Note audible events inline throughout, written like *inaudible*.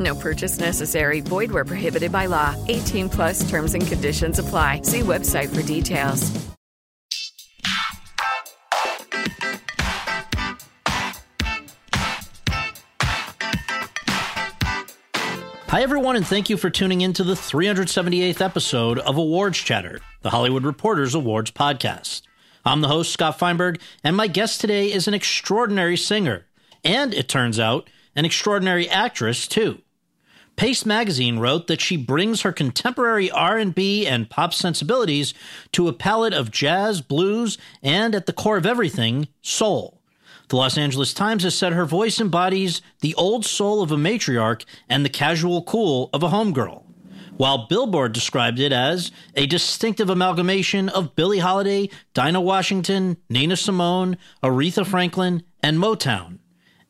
No purchase necessary. Void where prohibited by law. 18 plus terms and conditions apply. See website for details. Hi, everyone, and thank you for tuning in to the 378th episode of Awards Chatter, the Hollywood Reporters Awards podcast. I'm the host, Scott Feinberg, and my guest today is an extraordinary singer, and it turns out, an extraordinary actress, too. Paste magazine wrote that she brings her contemporary R&B and pop sensibilities to a palette of jazz, blues, and at the core of everything, soul. The Los Angeles Times has said her voice embodies the old soul of a matriarch and the casual cool of a homegirl, while Billboard described it as a distinctive amalgamation of Billie Holiday, Dinah Washington, Nina Simone, Aretha Franklin, and Motown.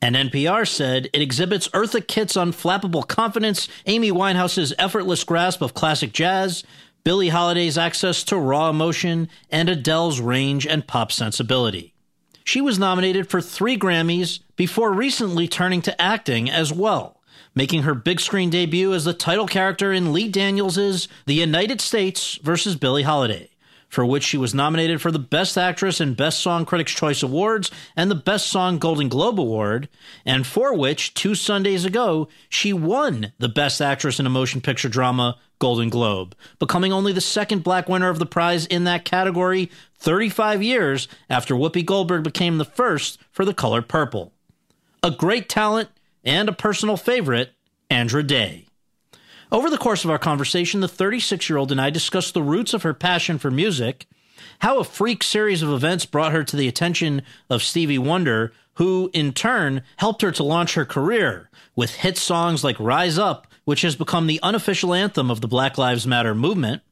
And NPR said it exhibits Eartha Kitt's unflappable confidence, Amy Winehouse's effortless grasp of classic jazz, Billie Holiday's access to raw emotion, and Adele's range and pop sensibility. She was nominated for three Grammys before recently turning to acting as well, making her big screen debut as the title character in Lee Daniels' The United States versus Billie Holiday, for which she was nominated for the Best Actress and Best Song Critics' Choice Awards and the Best Song Golden Globe Award, and for which, two Sundays ago, she won the Best Actress in a Motion Picture Drama Golden Globe, becoming only the second black winner of the prize in that category 35 years after Whoopi Goldberg became the first for The Color Purple. A great talent and a personal favorite, Andra Day. Over the course of our conversation, the 36 year old and I discussed the roots of her passion for music, how a freak series of events brought her to the attention of Stevie Wonder, who in turn helped her to launch her career with hit songs like Rise Up, which has become the unofficial anthem of the Black Lives Matter movement.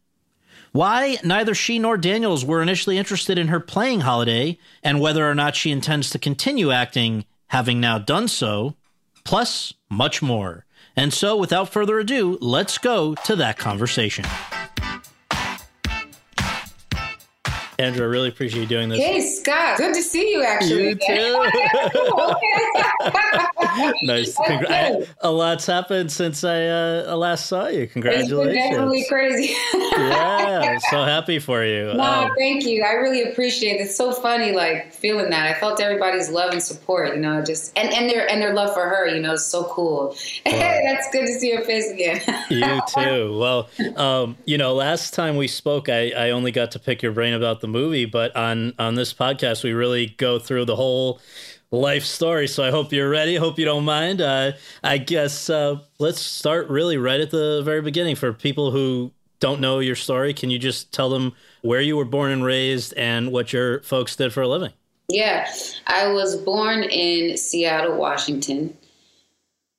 Why neither she nor Daniels were initially interested in her playing Holiday, and whether or not she intends to continue acting, having now done so, plus much more. And so, without further ado, let's go to that conversation. Andra, I really appreciate you doing this. Hey, Scott. Good to see you, actually. You too. *laughs* *laughs* nice. Congra- I, a lot's happened since I uh, last saw you. Congratulations. It's definitely crazy. *laughs* yeah, I'm so happy for you. No, um, thank you. I really appreciate it. It's so funny, like feeling that. I felt everybody's love and support. You know, just and, and their and their love for her. You know, is so cool. Hey, that's good to see your face again. you too. Well, um, you know, last time we spoke, I, I only got to pick your brain about the movie, but on on this podcast we really go through the whole life story. So I hope you're ready. Hope you don't mind. Uh, I guess uh, let's start really right at the very beginning for people who don't know your story. Can you just tell them where you were born and raised and what your folks did for a living? Yeah, I was born in Seattle, Washington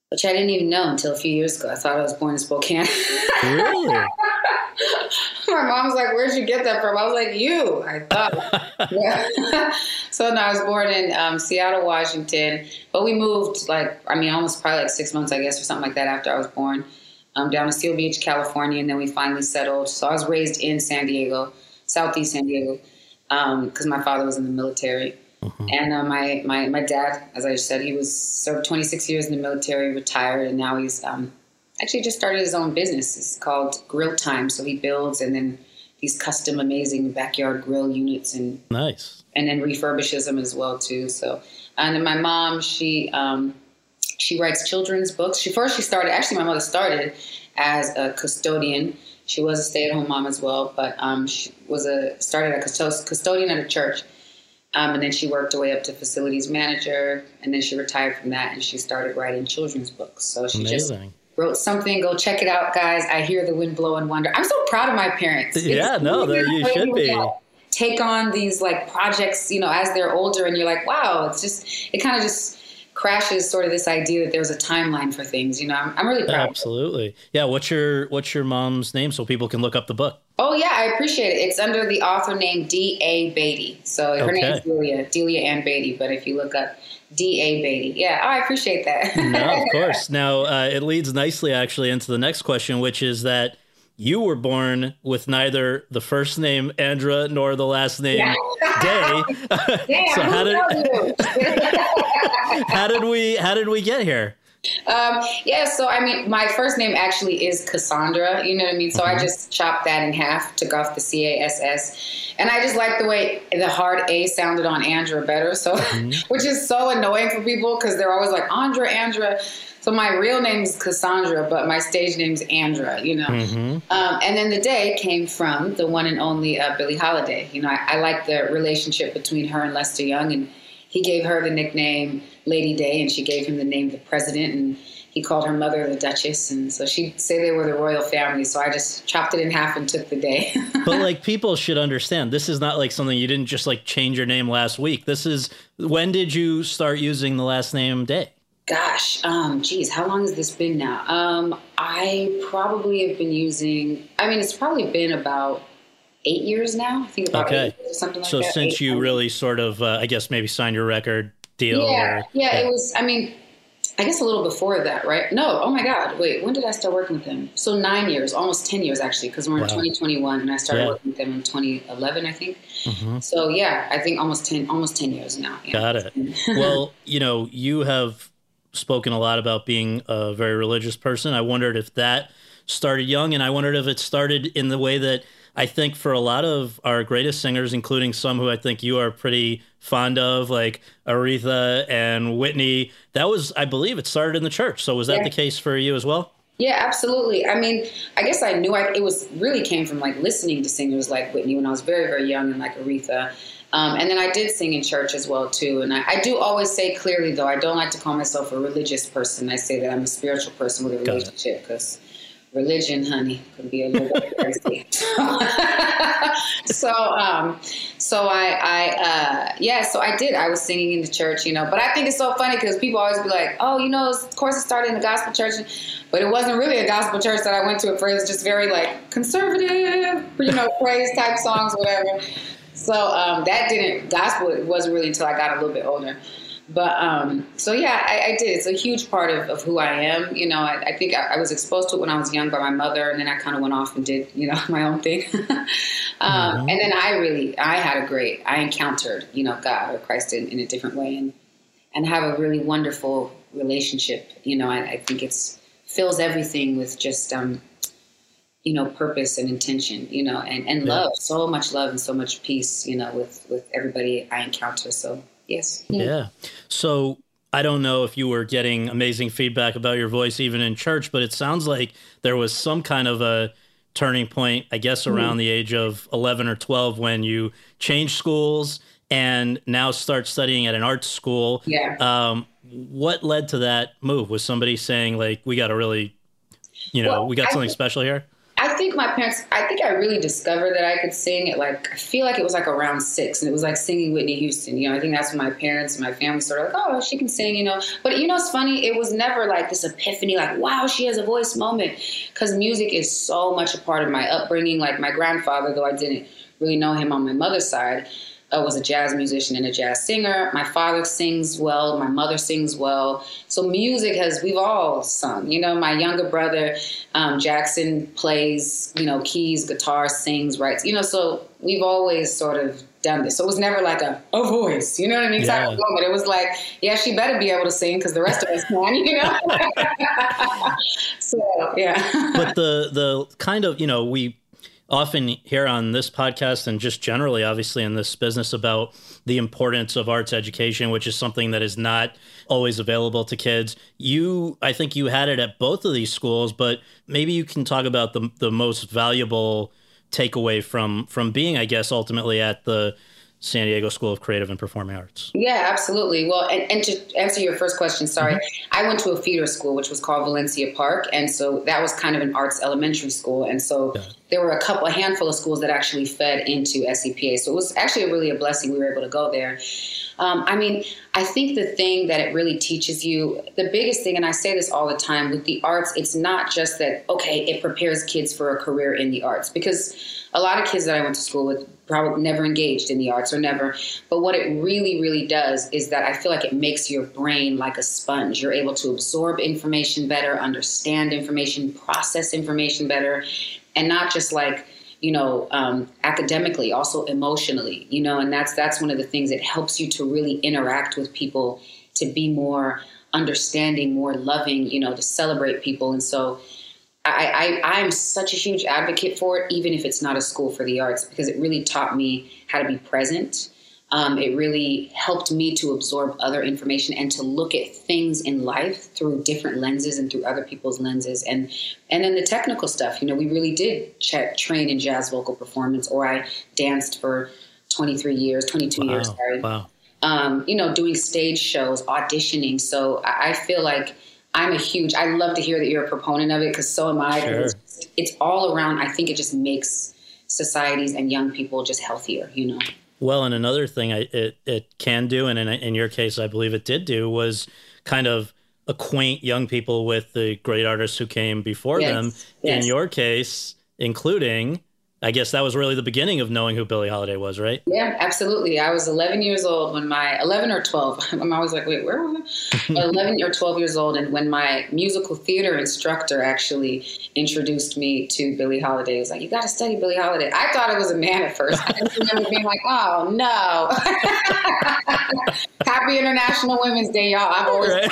which I didn't even know until a few years ago. I thought I was born in Spokane. *laughs* Really? *laughs* My mom's like, "Where'd you get that from?" I was like, "You." I thought. *laughs* yeah. *laughs* so no, I was born in um, Seattle, Washington, but we moved like I mean, almost probably like six months, I guess, or something like that after I was born, um, down to Seal Beach, California, and then we finally settled. So I was raised in San Diego, Southeast San Diego, because um, my father was in the military. Mm-hmm. And uh, my, my my dad, as I said, he was served 26 years in the military, retired, and now he's um, actually just started his own business. It's called Grill Time. So he builds and then these custom, amazing backyard grill units and nice, and then refurbishes them as well too. So, and then my mom, she um, she writes children's books. She first she started actually my mother started as a custodian She was a stay-at-home mom as well, but um, she was a started a custodian at a church, um, and then she worked her way up to facilities manager, and then she retired from that, and she started writing children's books. So she Amazing. just wrote something. Go check it out, guys. I hear the wind blow and wonder. I'm so proud of my parents. Yeah, it's no, you should be. Take on these like projects, you know, as they're older, and you're like, wow, it's just it kind of just crashes sort of this idea that there's a timeline for things. You know, I'm, I'm really proud. Absolutely, yeah. What's your What's your mom's name so people can look up the book? Oh yeah, I appreciate it. It's under the author name D. A. Beatty. So her okay. name is Delia, Delia Ann Beatty. But if you look up D. A. Beatty, yeah, oh, I appreciate that. no, of *laughs* course. Now uh, it leads nicely actually into the next question, which is that you were born with neither the first name Andra nor the last name Day. *laughs* *laughs* Damn, so how did *laughs* how did we how did we get here? Um, yeah, so I mean, my first name actually is Cassandra. You know what I mean? So mm-hmm. I just chopped that in half, took off the C A S S, and I just like the way the hard A sounded on Andra better. So, mm-hmm. which is so annoying for people because they're always like Andra, Andra. So my real name is Cassandra, but my stage name's Andra, you know. Mm-hmm. Um, and then the day came from the one and only uh, Billie Holiday. You know, I, I like the relationship between her and Lester Young, and he gave her the nickname Lady Day, and she gave him the name the President, and he called her mother the Duchess, and so she'd say they were the royal family. So I just chopped it in half and took the day. *laughs* but like people should understand, this is not like something you didn't just like change your name last week. This is when did you start using the last name Day? Gosh, um, geez, how long has this been now? Um, I probably have been using. I mean, it's probably been about eight years now. I think about okay. something like so that. So since eight you really sort of, uh, I guess, maybe signed your record deal. Yeah, or, yeah, yeah, it was. I mean, I guess a little before that, right? No, oh my God, wait, when did I start working with them? So nine years, almost ten years actually, because we're in wow. 2021, and I started yeah. working with them in 2011, I think. Mm-hmm. So yeah, I think almost ten, almost ten years now. Yeah. Got it. *laughs* well, you know, you have spoken a lot about being a very religious person. I wondered if that started young, and I wondered if it started in the way that I think for a lot of our greatest singers, including some who I think you are pretty fond of, like Aretha and Whitney, that was, I believe, it started in the church. So was that yeah. the case for you as well? Yeah, absolutely. I mean, I guess I knew I, it was really came from like listening to singers like Whitney when I was very, very young and like Aretha. Um, and then I did sing in church as well too. And I, I, do always say clearly though, I don't like to call myself a religious person. I say that I'm a spiritual person with a relationship because religion, honey, can be a little bit *laughs* crazy. *laughs* so, um, so I, I, uh, yeah, so I did. I was singing in the church, you know. But I think it's so funny because people always be like, "Oh, you know, of course it started in the gospel church," but it wasn't really a gospel church that I went to at first. It was just very like conservative, you know, praise type songs, whatever. So um, that didn't gospel. It wasn't really until I got a little bit older. But um, so yeah, I, I, did. It's a huge part of, of who I am. You know, I, I think I, I, was exposed to it when I was young by my mother, and then I kind of went off and did you know *laughs* my own thing. *laughs* um, mm-hmm. And then I really, I had a great, I encountered you know God or Christ in, in a different way, and and have a really wonderful relationship. You know, I, I think it's fills everything with just um, you know purpose and intention you know and, and yeah. love so much love and so much peace you know with with everybody i encounter so yes. Yeah. yeah. So I don't know if you were getting amazing feedback about your voice even in church, but it sounds like there was some kind of a turning point, I guess, mm-hmm. around mm. the age of 11 or 12 when you changed schools and now start studying at an art school. Yeah. Um, what led to that move? Was somebody saying, like, we got to really, you know, well, we got something I, special here? I think my parents, I think I really discovered that I could sing at like, I feel like it was like around six and it was like singing Whitney Houston. You know, I think that's when my parents and my family started like, oh, she can sing, you know. But you know, it's funny, it was never like this epiphany, like, wow, she has a voice moment. Because music is so much a part of my upbringing. Like my grandfather, though I didn't really know him on my mother's side, uh, was a jazz musician and a jazz singer. My father sings well. My mother sings well. So music has we've all sung. You know, my younger brother um, Jackson plays you know keys, guitar, sings, writes. You know, so we've always sort of done this. So it was never like a a voice. You know what I mean? Yeah. moment. It was like, yeah, she better be able to sing because the rest of us can. You know. *laughs* so yeah. but the the kind of you know we often hear on this podcast and just generally, obviously, in this business about the importance of arts education, which is something that is not always available to kids. You, I think you had it at both of these schools, but maybe you can talk about the, the most valuable takeaway from from being, I guess, ultimately at the San Diego School of Creative and Performing Arts. Yeah, absolutely. Well, and, and to answer your first question, sorry, mm-hmm. I went to a feeder school, which was called Valencia Park. And so that was kind of an arts elementary school. And so yeah. there were a couple, a handful of schools that actually fed into SCPA. So it was actually really a blessing we were able to go there. Um, I mean, I think the thing that it really teaches you, the biggest thing, and I say this all the time with the arts, it's not just that, okay, it prepares kids for a career in the arts. Because a lot of kids that I went to school with probably never engaged in the arts or never. But what it really, really does is that I feel like it makes your brain like a sponge. You're able to absorb information better, understand information, process information better, and not just like, you know, um, academically, also emotionally, you know, and that's that's one of the things that helps you to really interact with people, to be more understanding, more loving, you know, to celebrate people. And so I, I, I'm such a huge advocate for it, even if it's not a school for the arts, because it really taught me how to be present um, it really helped me to absorb other information and to look at things in life through different lenses and through other people's lenses. And and then the technical stuff, you know, we really did check, train in jazz vocal performance, or I danced for 23 years, 22 wow. years, sorry. Wow. Um, you know, doing stage shows, auditioning. So I, I feel like I'm a huge. I love to hear that you're a proponent of it because so am I. Sure. It's, it's all around. I think it just makes societies and young people just healthier. You know. Well, and another thing I, it it can do, and in, in your case, I believe it did do, was kind of acquaint young people with the great artists who came before yes. them. Yes. In your case, including I guess that was really the beginning of knowing who Billie Holiday was, right? Yeah, absolutely. I was 11 years old when my 11 or 12. *laughs* I'm always like, wait, where was I? *laughs* 11 or 12 years old, and when my musical theater instructor actually introduced me to Billie Holiday, he was like, "You got to study Billie Holiday." I thought it was a man at first. I just remember being like, "Oh no!" *laughs* Happy International Women's Day, y'all! I've always, right.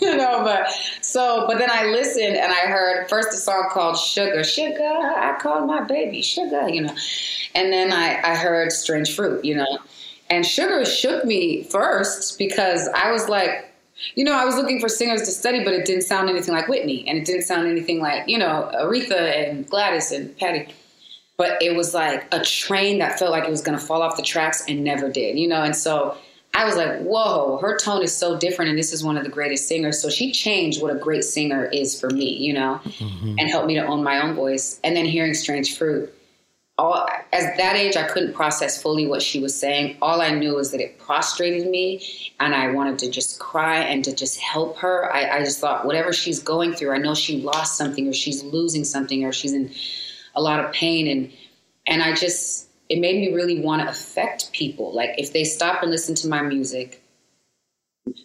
you know, but so, but then I listened and I heard first a song called "Sugar." Sugar, I called my baby Sugar, you know, and then I I heard "Strange Fruit," you know, and Sugar shook me first because I was like. You know, I was looking for singers to study, but it didn't sound anything like Whitney, and it didn't sound anything like you know Aretha and Gladys and Patti but it was like a train that felt like it was going to fall off the tracks and never did, you know? And so I was like, whoa, her tone is so different, and this is one of the greatest singers. So she changed what a great singer is for me, you know, mm-hmm. and helped me to own my own voice. And then hearing Strange Fruit, all at that age, I couldn't process fully what she was saying. All I knew was that it prostrated me, and I wanted to just cry and to just help her. I, I just thought, whatever she's going through, I know she lost something, or she's losing something, or she's in a lot of pain and and I just it made me really want to affect people. Like if they stop and listen to my music,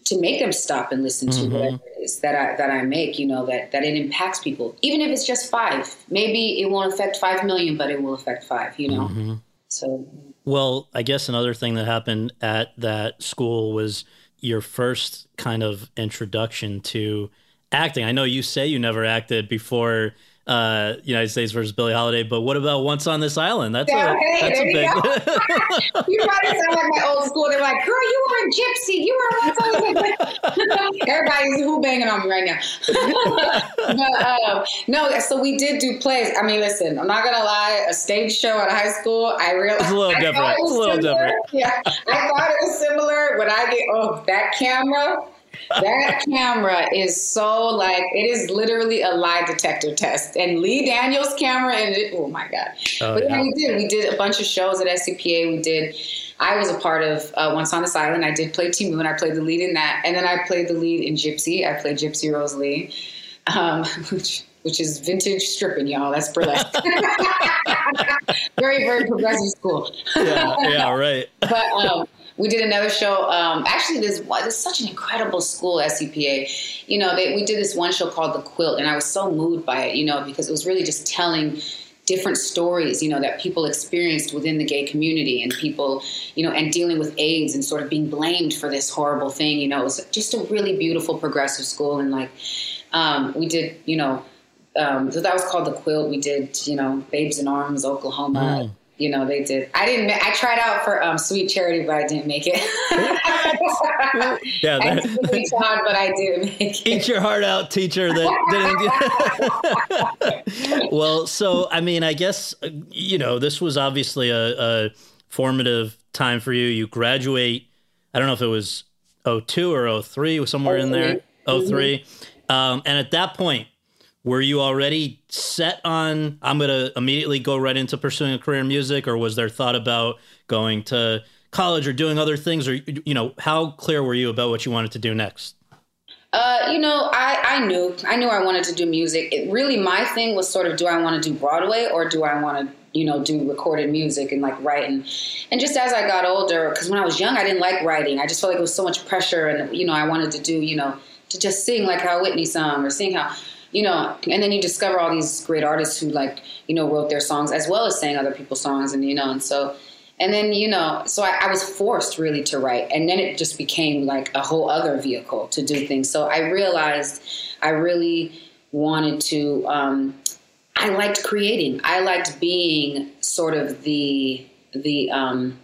to make them stop and listen to mm-hmm. whatever it is that I that I make, you know, that that it impacts people. Even if it's just five. Maybe it won't affect five million, but it will affect five, you know. Mm-hmm. So Well, I guess another thing that happened at that school was your first kind of introduction to acting. I know you say you never acted before uh, United States versus Billie Holiday. But what about Once on This Island? That's yeah, a hey, that's a big. *laughs* you probably sound like my old school. They're like, "Girl, you were in Gypsy. You were Once on This." *laughs* Everybody's who banging on me right now. *laughs* but um, no, so we did do plays. I mean, listen, I'm not gonna lie. A stage show at high school, I realized it's a little different. It it's a little similar. different. Yeah, I thought it was similar. When I get oh that camera that camera is so like it is literally a lie detector test. And Lee Daniels' camera and it, oh my god! Oh, but yeah. we did we did a bunch of shows at SCPA. We did. I was a part of uh, Once on This Island. I did play Ti and I played the lead in that, and then I played the lead in Gypsy. I played Gypsy Rose Lee, um, *laughs* which which is vintage stripping, y'all. That's burlesque. *laughs* very, very progressive school. yeah, yeah, right. *laughs* but um, we did another show. Um, actually, this was such an incredible school, SCPA. You know, they, we did this one show called The Quilt, and I was so moved by it, you know, because it was really just telling different stories, you know, that people experienced within the gay community and people, you know, and dealing with AIDS and sort of being blamed for this horrible thing. You know, it was just a really beautiful progressive school. And like, um, we did, you know, um, so that was called the Quilt. We did, you know, Babes in Arms, Oklahoma. Mm. You know, they did. I didn't. I tried out for um, Sweet Charity, but I didn't make it. *laughs* yeah, I that, really tried, but I didn't make it. eat your heart out, teacher. That didn't. *laughs* well, so I mean, I guess uh, you know this was obviously a, a formative time for you. You graduate. I don't know if it was 02 or 03, somewhere in there. 3 um, and at that point, were you already set on I'm going to immediately go right into pursuing a career in music, or was there thought about going to college or doing other things, or you know, how clear were you about what you wanted to do next? Uh, you know, I, I knew I knew I wanted to do music. It really my thing was sort of do I want to do Broadway or do I want to you know do recorded music and like writing. And just as I got older, because when I was young, I didn't like writing. I just felt like it was so much pressure, and you know, I wanted to do you know to just sing like how Whitney sung or sing how you know. And then you discover all these great artists who like you know wrote their songs as well as sang other people's songs, and you know, and so and then you know so I, I, was forced really to write and then it just became like a whole other vehicle to do things so i realized i really wanted to um, i liked creating i liked being sort of the the um,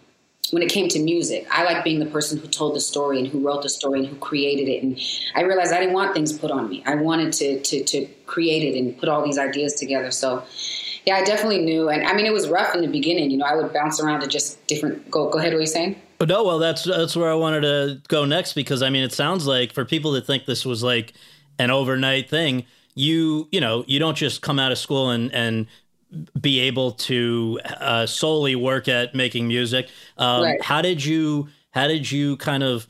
when it came to music i like being the person who told the story and who wrote the story and who created it and i realized i didn't want things put on me i wanted to to, to create it and put all these ideas together so yeah, I definitely knew, and I mean, it was rough in the beginning. You know, I would bounce around to just different. Go, go ahead. What are you saying? But no, well, that's that's where I wanted to go next because I mean, it sounds like for people that think this was like an overnight thing, you you know, you don't just come out of school and and be able to uh, solely work at making music. Um, right. How did you how did you kind of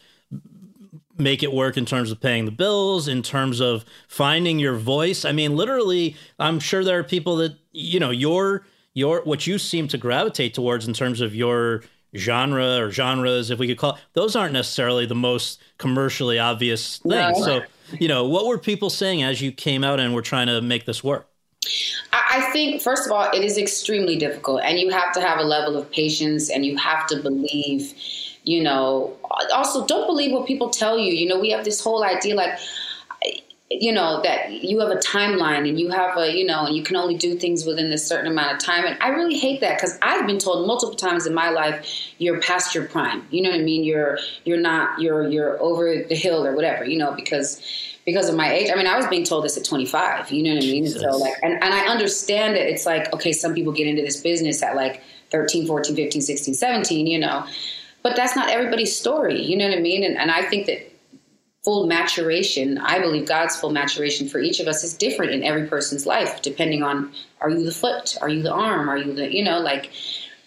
make it work in terms of paying the bills, in terms of finding your voice. I mean, literally, I'm sure there are people that you know your your what you seem to gravitate towards in terms of your genre or genres, if we could call it, those aren't necessarily the most commercially obvious things. No. So, you know, what were people saying as you came out and were trying to make this work? I think, first of all, it is extremely difficult, and you have to have a level of patience and you have to believe you know. Also don't believe what people tell you. You know we have this whole idea like you know that you have a timeline and you have a you know and you can only do things within this certain amount of time and i really hate that because i've been told multiple times in my life you're past your prime. You know what i mean? You're you're not you're you're over the hill or whatever you know because because of my age i mean i was being told this at 25 you know what i mean Jesus. so like and, and i understand it it's like okay some people get into this business at like 13 14 15 16 17 you know but that's not everybody's story. You know what I mean? And, and I think that full maturation, I believe God's full maturation for each of us is different in every person's life, depending on are you the foot, are you the arm, are you the, you know, like,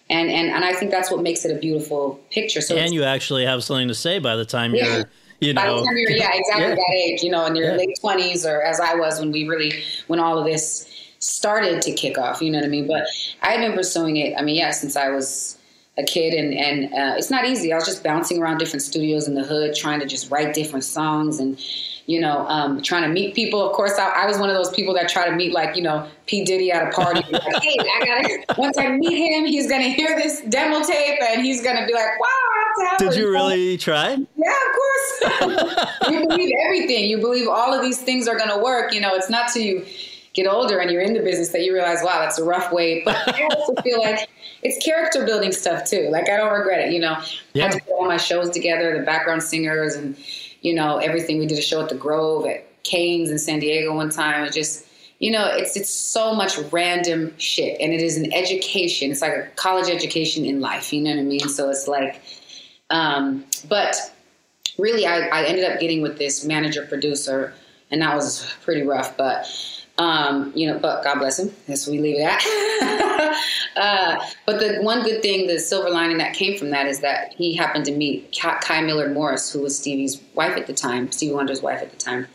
and and and I think that's what makes it a beautiful picture. So and you actually have something to say by the time yeah. you're. You know, by the time you're, yeah, *laughs* exactly yeah. that age, you know, in your yeah. late twenties, or as I was when we really, when all of this started to kick off, you know what I mean. But I've been pursuing it. I mean, yeah, since I was a kid and and uh, it's not easy. I was just bouncing around different studios in the hood, trying to just write different songs and you know um, trying to meet people. Of course, I, I, was one of those people that try to meet like you know P Diddy at a party. like, hey, I gotta *laughs* once I meet him, he's gonna hear this demo tape and he's gonna be like, wow. Did you really try? Yeah, of course. *laughs* you believe everything. You believe all of these things are gonna work. You know, it's not to you get older and you're in the business that you realize, wow, that's a rough way. But I *laughs* also feel like it's character building stuff too. Like I don't regret it. You know, yeah. I had to put all my shows together, the background singers, and you know everything. We did a show at the Grove at Cain's in San Diego one time. It just you know it's it's so much random shit, and it is an education. It's like a college education in life. You know what I mean? So it's like, um, but really, I, I ended up getting with this manager producer, and that was pretty rough, but um, you know, but God bless him. That's we leave it at. *laughs* uh, but the one good thing, the silver lining that came from that is that he happened to meet Kai Millard Morris, who was Stevie's wife at the time, Stevie Wonder's wife at the time.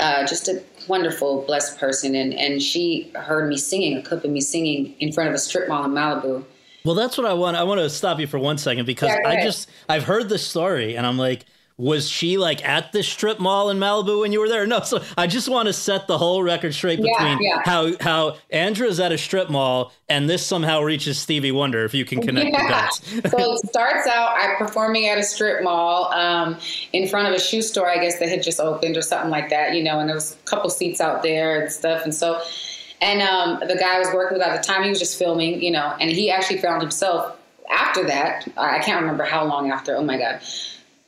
Uh, just a wonderful, blessed person, and and she heard me singing, a clip of me singing in front of a strip mall in Malibu. Well, that's what I want. I want to stop you for one second because yeah, I just I've heard this story, and I'm like was she like at the strip mall in Malibu when you were there? No, so I just want to set the whole record straight between yeah, yeah. how how Andra's at a strip mall and this somehow reaches Stevie Wonder. If you can connect yeah. the dots. *laughs* so it starts out I'm performing at a strip mall um, in front of a shoe store, I guess that had just opened or something like that, you know, and there was a couple seats out there and stuff, and so And um, the guy I was working with at the time, he was just filming, you know, and he actually found himself after that. I can't remember how long after. Oh my god,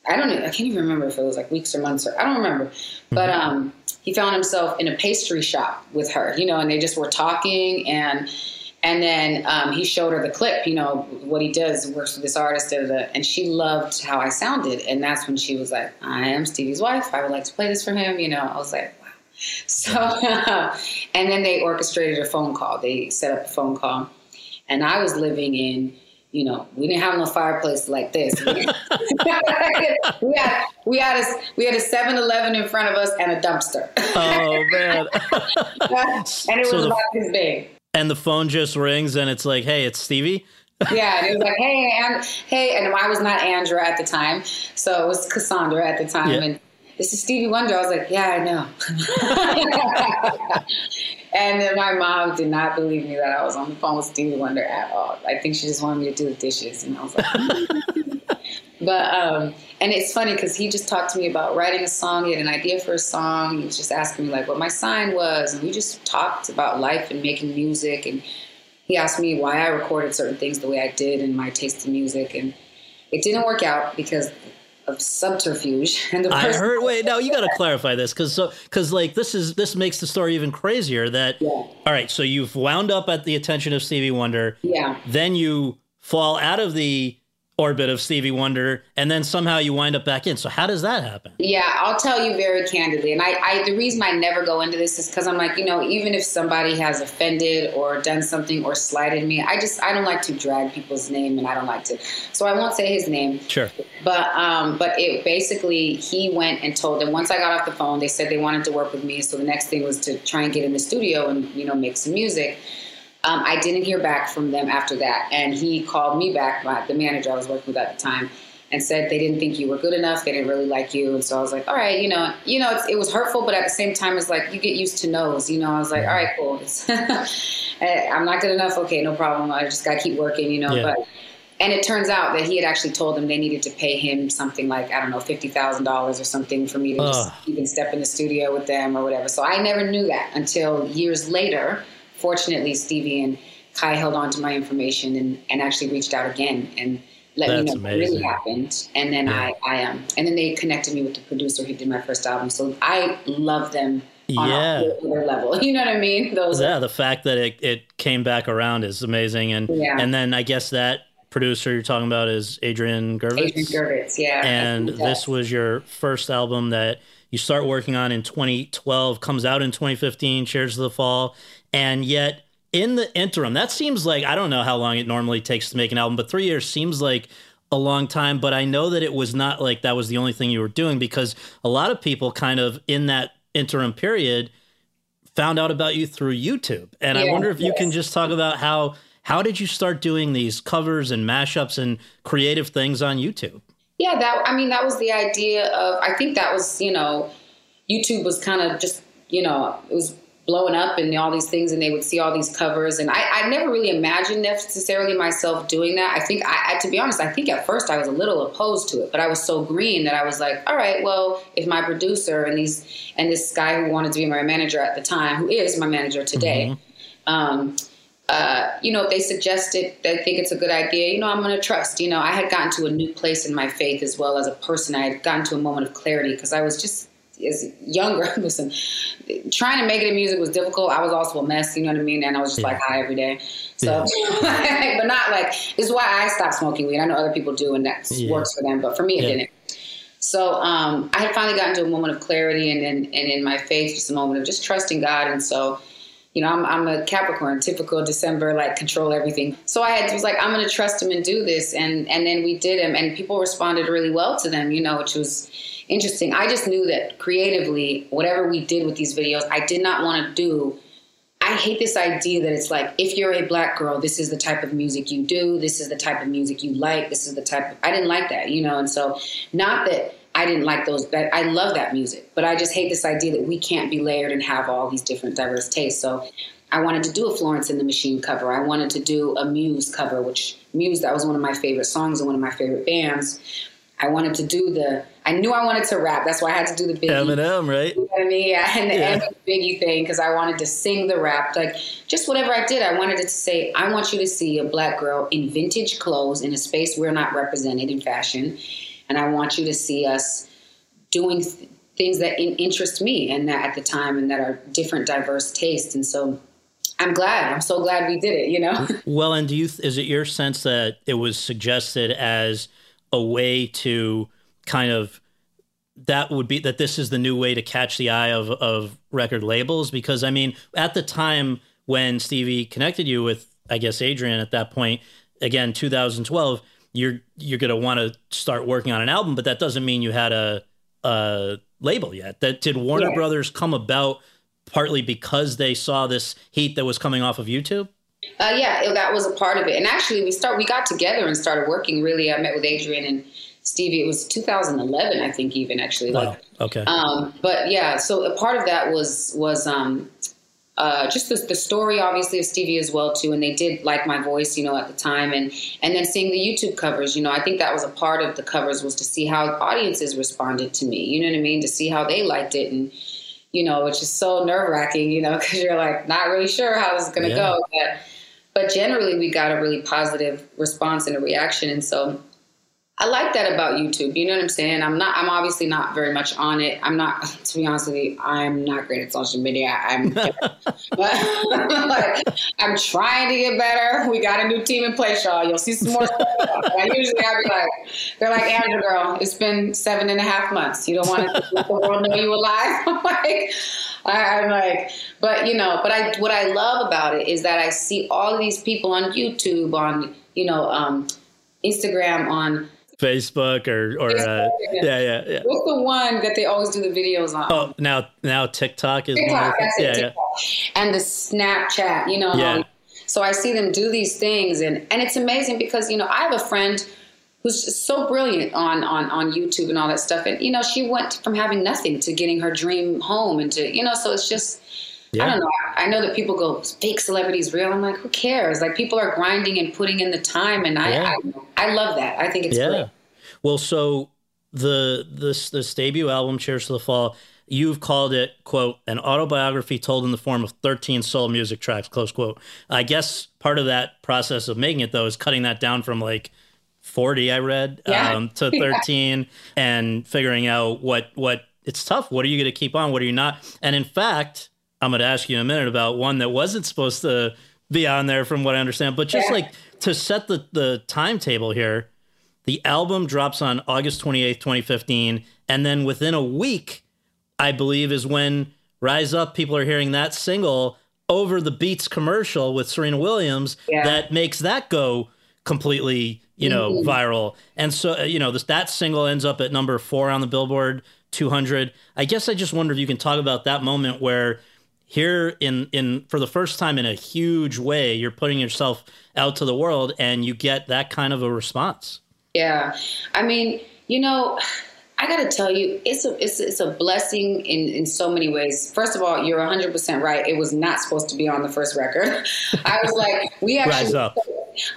I don't. I can't even remember if it was like weeks or months or I don't remember. But Mm-hmm. um, he found himself in a pastry shop with her, you know, and they just were talking and. And then um, he showed her the clip, you know, what he does, works with this artist, da, da, da, and she loved how I sounded. And that's when she was like, I am Stevie's wife. I would like to play this for him. You know, I was like. *laughs* So, and then they orchestrated a phone call. They set up a phone call. And I was living in, you know, we didn't have no fireplace like this. *laughs* we had we had a we had a 7-Eleven in front of us and a dumpster. Oh *laughs* man. and it So was the- about this big. and the phone just rings and it's like, "Hey, it's Stevie." Yeah, and it was like, hey, and hey, and I was not Andra at the time, so it was Cassandra at the time, Yeah. and this is Stevie Wonder. I was like, yeah, I know. *laughs* and then my mom did not believe me that I was on the phone with Stevie Wonder at all. I think she just wanted me to do the dishes, and I was like. *laughs* But um, and it's funny because he just talked to me about writing a song. He had an idea for a song. He was just asking me like what my sign was, and we just talked about life and making music. And he asked me why I recorded certain things the way I did and my taste in music. And it didn't work out because of subterfuge. *laughs* And the I heard. Wait, now you got to *laughs* clarify this because so because like this is this makes the story even crazier. That Yeah. all right, so you've wound up at the attention of Stevie Wonder. Yeah. Then you fall out of the orbit of Stevie Wonder, and then somehow you wind up back in. So how does that happen? Yeah, I'll tell you very candidly. And I, I the reason I never go into this is because I'm like, you know, even if somebody has offended or done something or slighted me, I just I don't like to drag people's name and I don't like to. So I won't say his name. Sure. But um, but it basically he went and told them once I got off the phone, they said they wanted to work with me. So the next thing was to try and get in the studio and you know make some music. Um, I didn't hear back from them after that, and he called me back, my, the manager I was working with at the time, and said they didn't think you were good enough. They didn't really like you, and so I was like, all right, you know, you know, it's, it was hurtful, but at the same time, it's like you get used to no's. You know, I was like, all right, cool. *laughs* Eh, I'm not good enough. Okay, no problem. I just gotta keep working. You know, Yeah. but. And it turns out that he had actually told them they needed to pay him something like I don't know fifty thousand dollars or something for me to just even step in the studio with them or whatever. So I never knew that until years later. Fortunately, Stevie and Kai held on to my information and, and actually reached out again and let That's me know what really happened. And then I, I um, and then they connected me with the producer who did my first album. So I love them on Yeah. a level. *laughs* You know what I mean? Those Yeah, the fact that it, it came back around is amazing, and Yeah. and then I guess that producer you're talking about is Adrian Gurvitz. Adrian Gurvitz, yeah. and this was your first album that you start working on in 2012 comes out in 2015 cheers to the fall and yet in the interim that seems like i don't know how long it normally takes to make an album but three years seems like a long time. But i know that it was not like that was the only thing you were doing because a lot of people kind of in that interim period found out about you through youtube. And i wonder if you can just talk about how how did you start doing these covers and mashups and creative things on youtube? Yeah, that I mean that was the idea of I think that was, you know, YouTube was kind of just, you know, it was blowing up and all these things and they would see all these covers and I, I never really imagined necessarily myself doing that. I think I, I to be honest, I think at first I was a little opposed to it, but I was so green that I was like, all right, well, if my producer and these and this guy who wanted to be my manager at the time, who is my manager today, um, uh, you know, if they suggested they think it's a good idea, you know, I'm going to trust. You know, I had gotten to a new place in my faith as well as a person. I had gotten to a moment of clarity because I was just as younger. *laughs* Listen, trying to make it in music was difficult. I was also a mess, you know what I mean? And I was just like high every day. So, *laughs* but not like, this is why I stopped smoking weed. I know other people do and that Yeah. works for them, but for me, it Yeah. didn't. So um, I had finally gotten to a moment of clarity and, and, and in my faith, just a moment of just trusting God. And so, you know, I'm, I'm a Capricorn, typical December, like control everything. So I had, was like, I'm going to trust him and do this. And, and then we did him and people responded really well to them, you know, which was interesting. I just knew that creatively, whatever we did with these videos, I did not want to do I hate this idea that it's like if you're a black girl, this is the type of music you do, this is the type of music you like, this is the type of I didn't like that, you know, and so not that I didn't like those that I love that music, but I just hate this idea that we can't be layered and have all these different diverse tastes. So I wanted to do a Florence and the Machine cover. I wanted to do a Muse cover, which Muse that was one of my favorite songs and one of my favorite bands. I wanted to do the I knew I wanted to rap. That's why I had to do the Biggie. Eminem, right? You know what I mean? Yeah, and the Yeah. Biggie thing because I wanted to sing the rap. Like just whatever I did, I wanted it to say, I want you to see a black girl in vintage clothes in a space we're not represented in fashion, and I want you to see us doing th- things that in- interest me and that at the time and that are different, diverse tastes. And so I'm glad. I'm so glad we did it. You know. *laughs* Well, and do you is it your sense that it was suggested as a way to kind of that would be that this is the new way to catch the eye of of record labels because I mean at the time when Stevie connected you with I guess Adrian at that point again 2012 you're you're going to want to start working on an album but that doesn't mean you had a a label yet that did Warner Yeah. Brothers come about partly because they saw this heat that was coming off of YouTube Uh, yeah, that was a part of it. And actually, we start we got together and started working. Really, I met with Adrian and Stevie. It was 2011, I think, even actually. Wow. Like, okay um, but yeah, so a part of that was was um, uh, just the, the story, obviously, of Stevie as well too. And they did like my voice, you know, at the time, and and then seeing the YouTube covers. You know, I think that was a part of the covers was to see how audiences responded to me. You know what I mean? To see how they liked it and. You know, which is so nerve wracking, you know, *laughs* because you're like not really sure how this is going to Yeah. go. But but generally we got a really positive response and a reaction and so i like that about youtube you know what i'm saying? I'm not i'm obviously not very much on it. I'm not to be honest with you i'm not great at social media. I'm but *laughs* like, *laughs* i'm trying to get better. We got a new team in place y'all. You'll see some more. *laughs* Stuff. I usually i'd be like they're like Andra girl it's been seven and a half months. You don't want to let the world know you alive. I'm like I, I'm like, but you know, but I what I love about it is that I see all of these people on YouTube, on you know, um, Instagram, on Facebook or or uh, yeah. yeah yeah what's the one that they always do the videos on? Oh, now now TikTok is one of TikTok, the that's yeah it, yeah. TikTok. and the Snapchat, you know. Yeah. So I see them do these things, and and it's amazing because you know I have a friend who's just so brilliant on on on YouTube and all that stuff, and you know she went from having nothing to getting her dream home, and to you know, so it's just. I don't know. I know that people go fake celebrities real. I'm like, who cares? Like people are grinding and putting in the time, and I Yeah. I, I love that. I think it's Yeah. great. Well, so the this this debut album, Cheers to the Fall, you've called it quote an autobiography told in the form of 13 soul music tracks close quote. I guess part of that process of making it though is cutting that down from like 40 I read Yeah. um, to *laughs* 13 and figuring out what what it's tough. What are you going to keep on? What are you not? And in fact, I'm going to ask you in a minute about one that wasn't supposed to be on there from what I understand, but just Yeah. like to set the the timetable here, the album drops on August 28th, 2015. And then within a week, I believe, is when Rise Up, people are hearing that single over the Beats commercial with Serena Williams Yeah. that makes that go completely, you know, Mm-hmm. viral. And so, uh, you know, this, that single ends up at number four on the Billboard 200. I guess I just wonder if you can talk about that moment where here in in for the first time in a huge way you're putting yourself out to the world and you get that kind of a response Yeah, I mean, you know, I got to tell you, it's a it's it's a blessing in in so many ways. First of all, you're 100 percent right. It was not supposed to be on the first record. *laughs* I was like, we Rise actually. Up.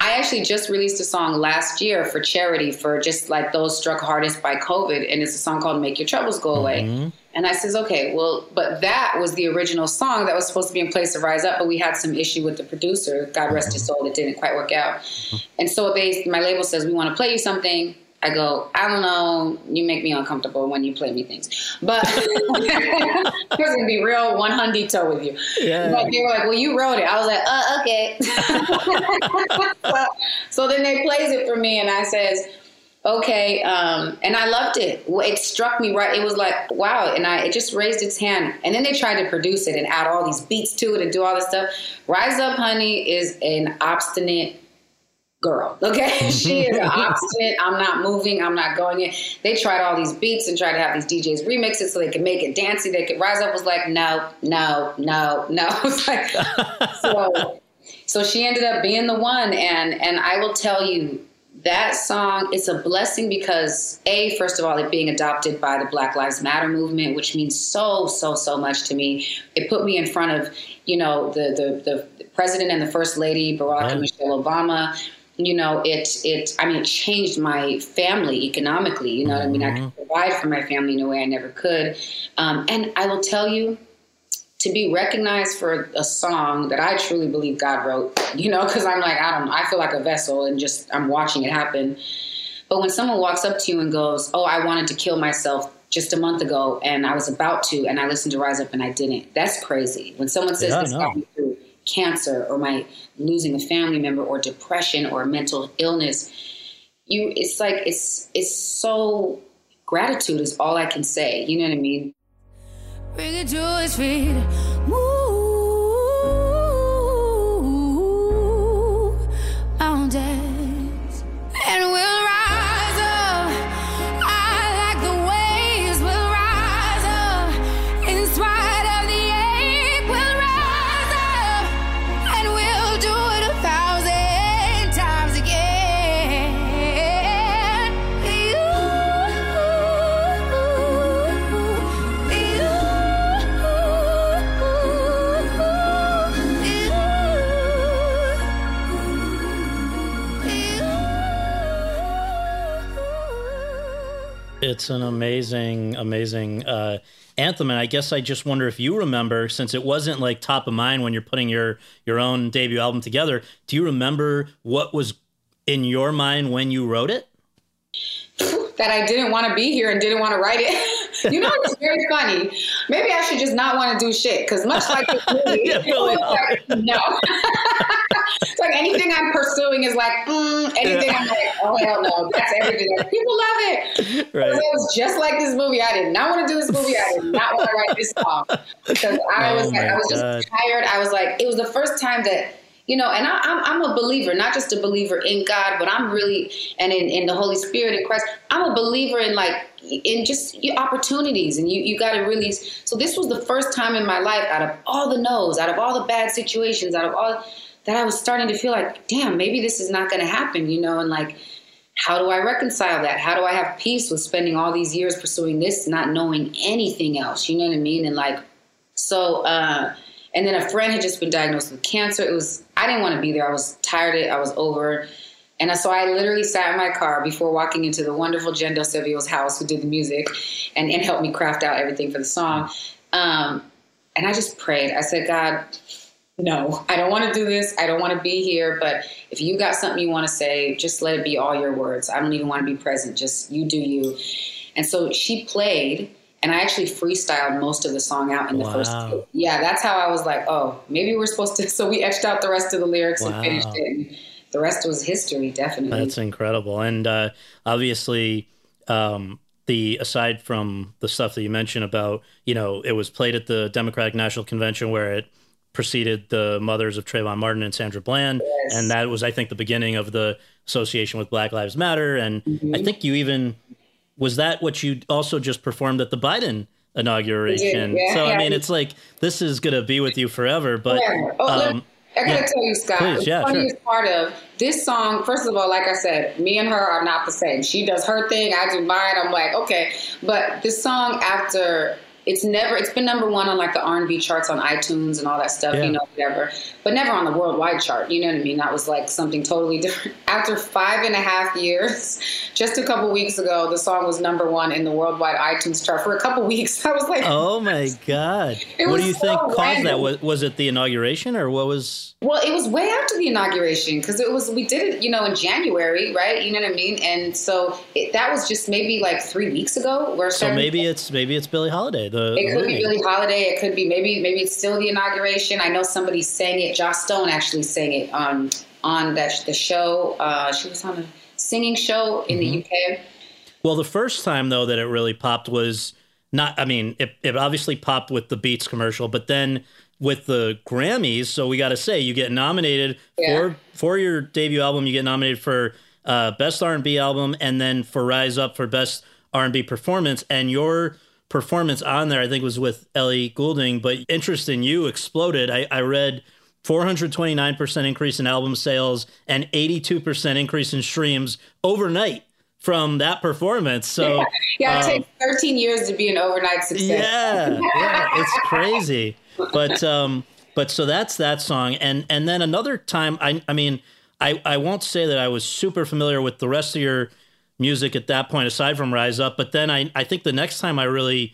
I actually just released a song last year for charity for just like those struck hardest by COVID, and it's a song called "Make Your Troubles Go Away." Mm-hmm. And I says, okay, well, but that was the original song that was supposed to be in place to rise up, but we had some issue with the producer. God rest his soul, it didn't quite work out. And so they, my label says, we want to play you something. I go, I don't know. You make me uncomfortable when you play me things, but *laughs* I'm gonna be real one hundred with you. Yeah. But they were like, well, you wrote it. I was like, uh, okay. *laughs* so, so then they plays it for me, and I says, okay, um, and I loved it. It struck me right. It was like, wow, and I it just raised its hand. And then they tried to produce it and add all these beats to it and do all this stuff. Rise Up, Honey is an obstinate girl. Okay, *laughs* she is *laughs* obstinate. I'm not moving. I'm not going in. They tried all these beats and tried to have these DJs remix it so they could make it dancey. They could rise up. Was like, no, no, no, no. *laughs* Like so. So she ended up being the one, and and I will tell you that song it's a blessing because a first of all it being adopted by the black lives matter movement which means so so so much to me it put me in front of you know the the, the president and the first lady barack and michelle obama you know, it it I mean, it changed my family economically. You know what I mean? I could provide for my family in a way I never could. Um, and I will tell you, to be recognized for a song that I truly believe God wrote, you know, because I'm like, I don't I feel like a vessel and just I'm watching it happen. But when someone walks up to you and goes, Oh, I wanted to kill myself just a month ago and I was about to, and I listened to Rise Up and I didn't, that's crazy. When someone says Yeah, this got me through cancer or my losing a family member or depression or mental illness, you it's like it's it's so gratitude is all I can say. You know what I mean? Bring it to his feet. Move It's an amazing, amazing uh, anthem, and I guess I just wonder if you remember, since it wasn't like top of mind when you're putting your your own debut album together. Do you remember what was in your mind when you wrote it? *laughs* that I didn't want to be here and didn't want to write it. *laughs* you know, it's very funny. Maybe I should just not want to do shit because much like *laughs* this movie, Yeah, like, no. It's like anything I'm pursuing is like, mm, anything I'm like, oh hell no, that's everything. Like, people love it. Right. It was just like this movie. I did not want to do this movie. I did not want to write this song because I Oh was like, I was God. just tired. I was like, it was the first time that you know, and I, I'm, I'm a believer, not just a believer in God, but I'm really, and in, in the Holy Spirit in Christ, I'm a believer in like, in just your opportunities. And you, you got to really, so this was the first time in my life out of all the no's, out of all the bad situations, out of all that I was starting to feel like, damn, maybe this is not going to happen, you know, and like, how do I reconcile that? How do I have peace with spending all these years pursuing this, not knowing anything else? You know what I mean? And like, so, uh, and then a friend had just been diagnosed with cancer. It was, I didn't want to be there. I was tired of it. I was over. And so I literally sat in my car before walking into the wonderful Jen Decilveo's house, who did the music and, and helped me craft out everything for the song. Um, and I just prayed. I said, God, no, I don't want to do this. I don't want to be here. But if you got something you want to say, just let it be all your words. I don't even want to be present. Just you do you. And so she played, and I actually freestyled most of the song out in the first. Wow. Yeah, that's how I was like, oh, maybe we're supposed to. *laughs* So we etched out the rest of the lyrics Wow. and finished it. And the rest was history, definitely. That's incredible. And uh, obviously, um, the aside from the stuff that you mentioned about, you know, it was played at the Democratic National Convention where it preceded the mothers of Trayvon Martin and Sandra Bland, Yes. and that was, I think, the beginning of the association with Black Lives Matter. And Mm-hmm. I think you even was that what you also just performed at the Biden inauguration. Yeah, so I yeah. mean, it's like this is gonna be with you forever. But. Oh, um, I gotta tell you, Scott. Please, the yeah, sure. funniest part of this song, first of all, like I said, me and her are not the same. She does her thing, I do mine. I'm like, okay, but this song after. It's never. It's been number one on like the R&B charts on iTunes and all that stuff, Yeah. you know, whatever. But never on the worldwide chart. You know what I mean? That was like something totally different. *laughs* After five and a half years, *laughs* just a couple weeks ago, the song was number one in the worldwide iTunes chart for a couple *laughs* weeks. I was like, Oh my God! What do you so think caused that? Was, was it the inauguration or what was? Well, it was way after the inauguration because it was we did it, you know, in January, right? You know what I mean? And so it, that was just maybe like three weeks ago. Where So maybe it's maybe it's Billie Holiday. The it could be. Billie Holiday. It could be maybe maybe it's still the inauguration. I know somebody sang it. Joss Stone actually sang it on on that the show. Uh, she was on a singing show in Mm-hmm. the UK. Well, the first time though that it really popped was not. I mean, it, it obviously popped with the Beats commercial, but then with the Grammys. So we got to say, you get nominated Yeah. for for your debut album. You get nominated for uh, best R and B album, and then for Rise Up for best R and B performance. And your performance on there, I think, was with Ellie Goulding. But interest in you exploded. I, I read. 429% increase in album sales and 82% increase in streams overnight from that performance. So, Yeah, it um, takes 13 years to be an overnight success. yeah, yeah, it's crazy. But um, but so that's that song, and and then another time, I I mean, I, I won't say that I was super familiar with the rest of your music at that point, aside from Rise Up. But then I, I think the next time I really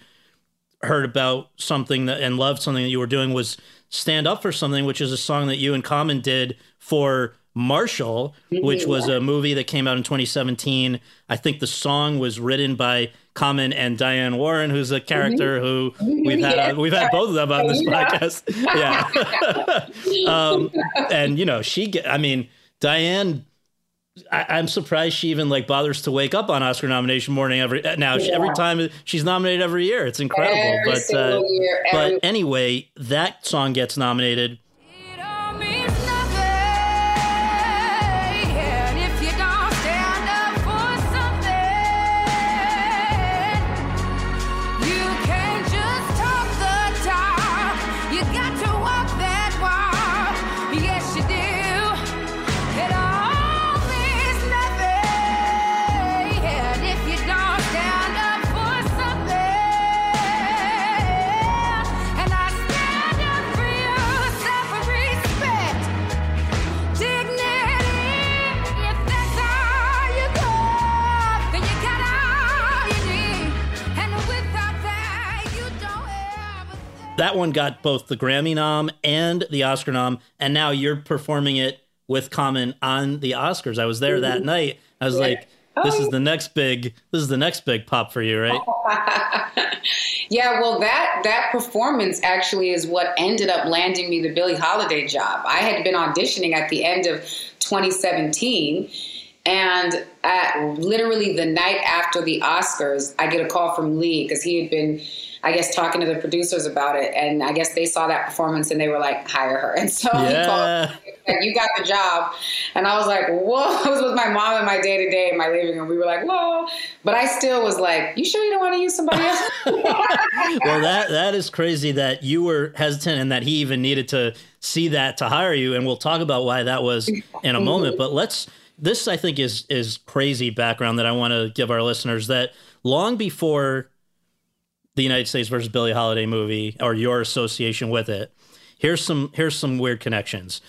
heard about something that and loved something that you were doing was Stand Up for Something, which is a song that you and Common did for Marshall, mm-hmm. which was a movie that came out in 2017. I think the song was written by Common and Diane Warren, who's a character mm-hmm. who mm-hmm. we've had Yeah. we've had both of them on this *laughs* podcast. Yeah, *laughs* um, and you know she. I mean, Diane. I, I'm surprised she even like bothers to wake up on Oscar nomination morning every now. She, every time she's nominated every year, it's incredible. Every but uh, year, every- but anyway, that song gets nominated. That one got both the Grammy nom and the Oscar nom, and now you're performing it with Common on the Oscars. I was there that mm-hmm. night. I was like, "This is the next big. This is the next big pop for you, right?" *laughs* Yeah, well, that that performance actually is what ended up landing me the Billie Holiday job. I had been auditioning at the end of 2017, and at literally the night after the Oscars, I get a call from Lee because he had been, I guess, talking to the producers about it, and I guess they saw that performance and they were like, hire her. *laughs* And so he called like you got the job and i was like whoa *laughs* i was with my mom and my day-to-day in my living room we were like whoa but i still was like you sure you don't want to use somebody else *laughs* well, that that is crazy that you were hesitant and that he even needed to see that to hire you. And we'll talk about why that was in a moment. Mm-hmm. But let's. This I think is is crazy background that I want to give our listeners that long before the United States versus Billie Holiday movie or your association with it, here's some here's some weird connections.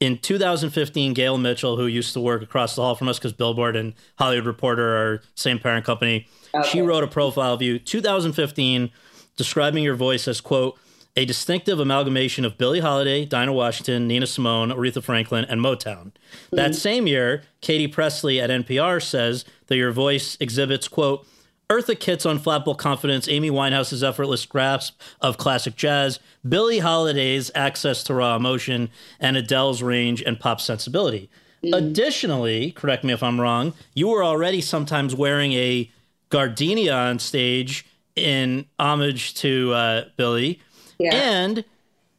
In 2015, Gail Mitchell, who used to work across the hall from us because Billboard and Hollywood Reporter are same parent company, she wrote a profile view 2015 describing your voice as quote a distinctive amalgamation of Billie Holiday, Dinah Washington, Nina Simone, Aretha Franklin, and Motown. That mm-hmm. same year, Katie Presley at NPR says that your voice exhibits quote Eartha Kitt's unflappable confidence, Amy Winehouse's effortless grasp of classic jazz, Billie Holiday's access to raw emotion, and Adele's range and pop sensibility. Additionally, correct me if I'm wrong, you were already sometimes wearing a gardenia on stage in homage to uh, Billie. Yeah. And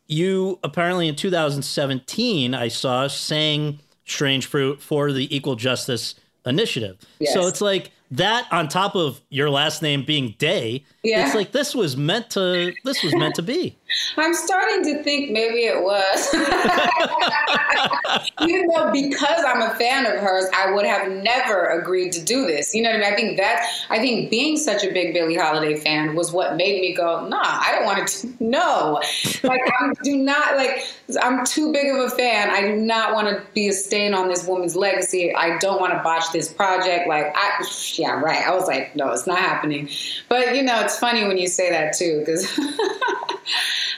you apparently in 2017, I saw, sang Strange Fruit for the Equal Justice Initiative. Yes. So it's like that on top of your last name being Day. Yeah. It's like this was meant to this was meant to be. I'm starting to think maybe it was. *laughs* Even though because I'm a fan of hers, I would have never agreed to do this. You know what I mean? I think that I think being such a big Billie Holiday fan was what made me go, nah, I don't want to *laughs* no. Like I do not like I'm too big of a fan. I do not want to be a stain on this woman's legacy. I don't want to botch this project. Like I yeah, right. I was like, no, it's not happening. But you know, it's funny when you say that too, because *laughs*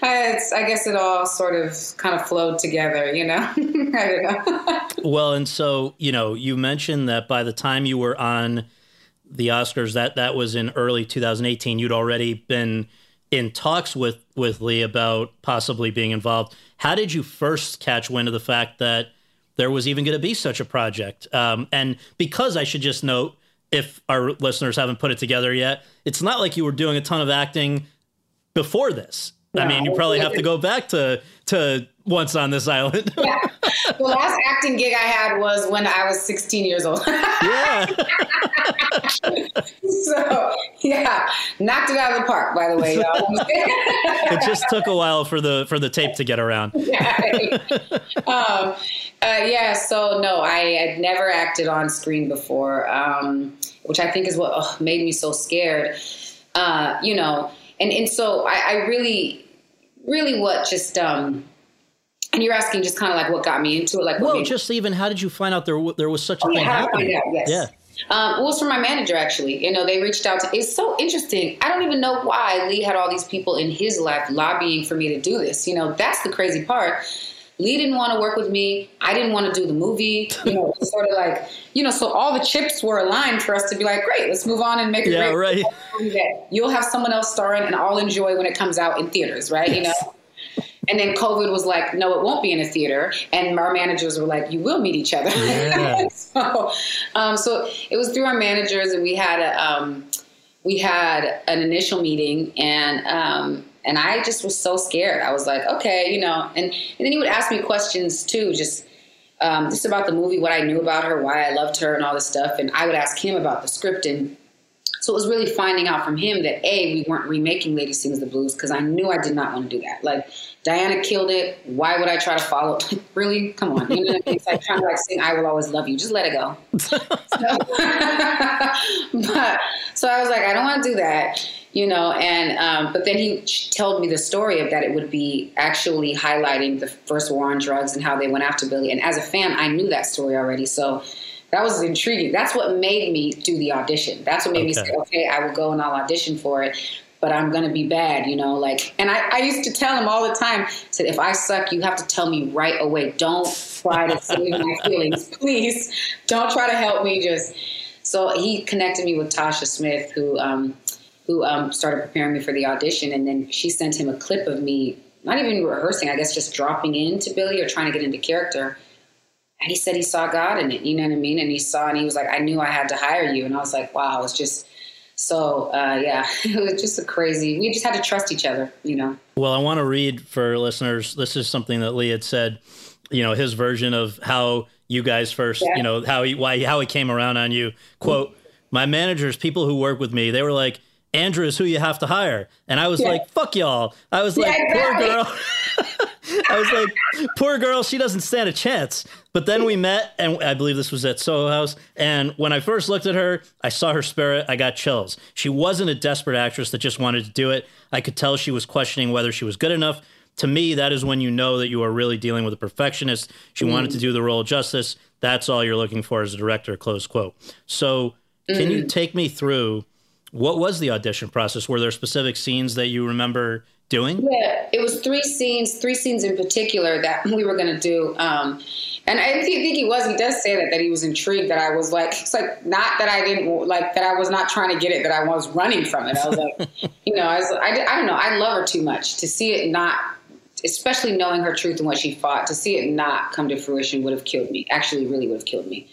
I guess it all sort of kind of flowed together, you know? *laughs* Know. *laughs* Well, and so, you know, you mentioned that by the time you were on the Oscars, that that was in early 2018, you'd already been in talks with with Lee about possibly being involved. How did you first catch wind of the fact that there was even going to be such a project? Um, and because I should just note, if our listeners haven't put it together yet, it's not like you were doing a ton of acting before this. I mean, you probably have to go back to to once on this island. *laughs* yeah. The last acting gig I had was when I was 16 years old. yeah. *laughs* so, yeah, knocked it out of the park, by the way, y'all. *laughs* it just took a while for the for the tape to get around. yeah. um, uh, yeah, so no, I had never acted on screen before, um, which I think is what made me so scared. Uh, you know, and and so I, I really, really what just um, And you're asking just kind of like what got me into it, like Well, just even how did you find out there there was such a Oh, thing yeah, happening? out, yes. Yeah. Um, it was from my manager, actually. You know, they reached out to. It's so interesting. I don't even know why Lee had all these people in his life lobbying for me to do this. You know, that's the crazy part. Lee didn't want to work with me. I didn't want to do the movie. You know, sort of like you know. So all the chips were aligned for us to be like, great, let's move on and make a Yeah, great right. movie that you'll have someone else starring and I'll enjoy when it comes out in theaters, right? You know. And then COVID was like, no, it won't be in a theater. And our managers were like, you will meet each other. Yeah. *laughs* so, um, so it was through our managers, and we had a um, we had an initial meeting, and um, and I just was so scared. I was like, okay, you know, and and then he would ask me questions too, just. Um, just about the movie, what I knew about her, why I loved her, and all this stuff. And I would ask him about the script, and so it was really finding out from him that a we weren't remaking Lady Sings the Blues because I knew I did not want to do that. Like Diana killed it. Why would I try to follow? *laughs* really? Come on. You know, it's like trying to like sing "I Will Always Love You." Just let it go. *laughs* *laughs* but so I was like, I don't want to do that. You know, and um, but then he told me the story of that it would be actually highlighting the first war on drugs and how they went after Billie. And as a fan, I knew that story already, so that was intriguing. That's what made me do the audition. That's what made me say, okay, I will go and I'll audition for it. But I'm gonna be bad, you know. Like, and I, I used to tell him all the time. Said, if I suck, you have to tell me right away. Don't try to save my *laughs* feelings, please. Don't try to help me. Just so he connected me with Tasha Smith, who um, who um, started preparing me for the audition, and then she sent him a clip of me, not even rehearsing, I guess, just dropping into Billie or trying to get into character. And he said he saw God in it, you know what I mean? And he saw, and he was like, I knew I had to hire you. And I was like, wow, it's just so, uh, yeah, *laughs* it was just a crazy, we just had to trust each other, you know? Well, I want to read for listeners. This is something that Lee had said. You know, his version of how you guys first. Yeah. You know how he why how he came around on you. Quote: My managers, people who work with me, they were like. Andra is who you have to hire. And I was Yeah. like, fuck y'all. I was Yeah, like, exactly. poor girl. *laughs* I was like, poor girl, she doesn't stand a chance. But then we met, and I believe this was at Soho House. And when I first looked at her, I saw her spirit. I got chills. She wasn't a desperate actress that just wanted to do it. I could tell she was questioning whether she was good enough. To me, that is when you know that you are really dealing with a perfectionist. She wanted to do the role justice. That's all you're looking for as a director, close quote. So, can you take me through what was the audition process? Were there specific scenes that you remember doing? Yeah, it was three scenes, three scenes in particular that we were going to do. Um, and I think, think he was, he does say that, that he was intrigued that I was like, it's like, not that I didn't, like, that I was not trying to get it, that I was running from it. I was like, *laughs* you know, I, was, I, I don't know, I love her too much to see it not, especially knowing her truth and what she fought, to see it not come to fruition would have killed me, actually, really would have killed me.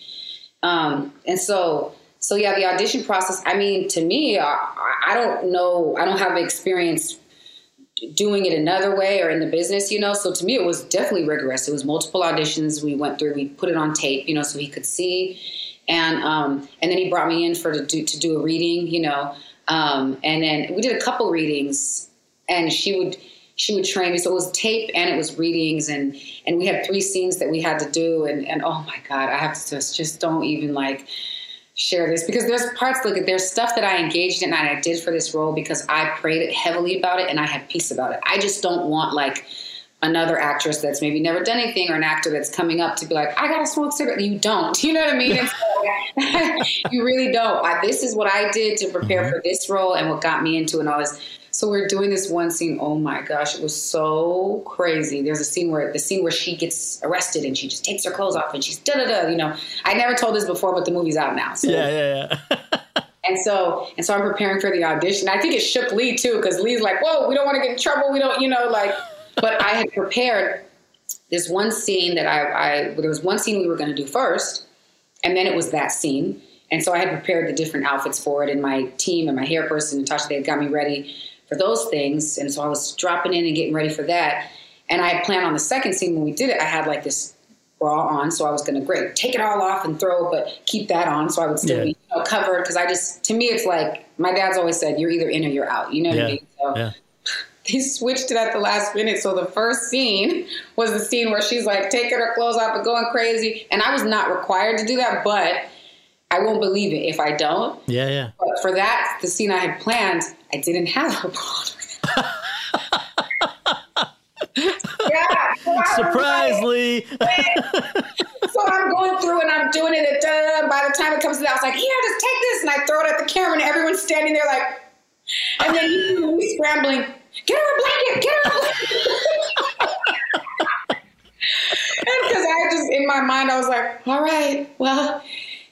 Um, and so, so yeah, the audition process. I mean, to me, I, I don't know. I don't have experience doing it another way or in the business, you know. So to me, it was definitely rigorous. It was multiple auditions we went through. We put it on tape, you know, so he could see, and um, and then he brought me in for to do to do a reading, you know, um, and then we did a couple readings, and she would she would train me. So it was tape and it was readings, and and we had three scenes that we had to do, and and oh my god, I have to just just don't even like share this because there's parts look there's stuff that I engaged in and I did for this role because I prayed heavily about it and I had peace about it. I just don't want like another actress that's maybe never done anything or an actor that's coming up to be like, I gotta smoke cigarette. You don't. *laughs* You know what I mean? So, *laughs* you really don't. I, this is what I did to prepare mm-hmm. for this role and what got me into and all this. So we're doing this one scene. Oh my gosh, it was so crazy. There's a scene where the scene where she gets arrested and she just takes her clothes off and she's da da da. You know, I never told this before, but the movie's out now. So Yeah, yeah, yeah. *laughs* and so, and so I'm preparing for the audition. I think it shook Lee too, because Lee's like, "Whoa, we don't want to get in trouble. We don't, you know, like." But I had prepared this one scene that I, I there was one scene we were going to do first, and then it was that scene. And so I had prepared the different outfits for it, and my team and my hair person, Natasha, they had got me ready for those things. And so I was dropping in and getting ready for that. And I had planned on the second scene when we did it. I had like this bra on, so I was going to great take it all off and throw, it, but keep that on, so I would still Yeah. be you know, covered. Because I just, to me, it's like my dad's always said, "You're either in or you're out." You know what Yeah, I mean? So yeah. They switched it at the last minute. So the first scene was the scene where she's like taking her clothes off and going crazy, and I was not required to do that, but I won't believe it if I don't. Yeah, yeah. But for that, the scene I had planned, I didn't have a bra. *laughs* yeah, so Surprise, Lee. so I'm going through and I'm doing it. And by the time it comes to that, I was like, "Here, just take this," and I throw it at the camera, and everyone's standing there like, and then you scrambling. Get her a blanket. Get her a blanket. and because I just in my mind, I was like, "All right, well."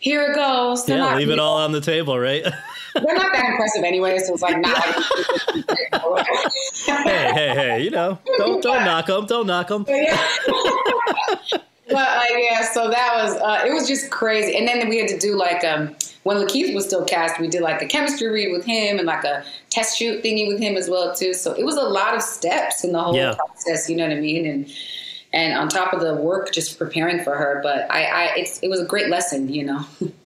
Here it goes. They're Yeah, not- leave it all on the table, right? They're not that impressive anyway, so it's like not. *laughs* hey, hey, hey! You know, don't don't knock them. Don't knock them. *laughs* but like yeah, so that was uh, it was just crazy. And then we had to do like um when Lakeith was still cast, we did like a chemistry read with him and like a test shoot thingy with him as well too. So it was a lot of steps in the whole Yeah. process. You know what I mean? And and on top of the work, just preparing for her. But I, I it's it was a great lesson. You know. *laughs*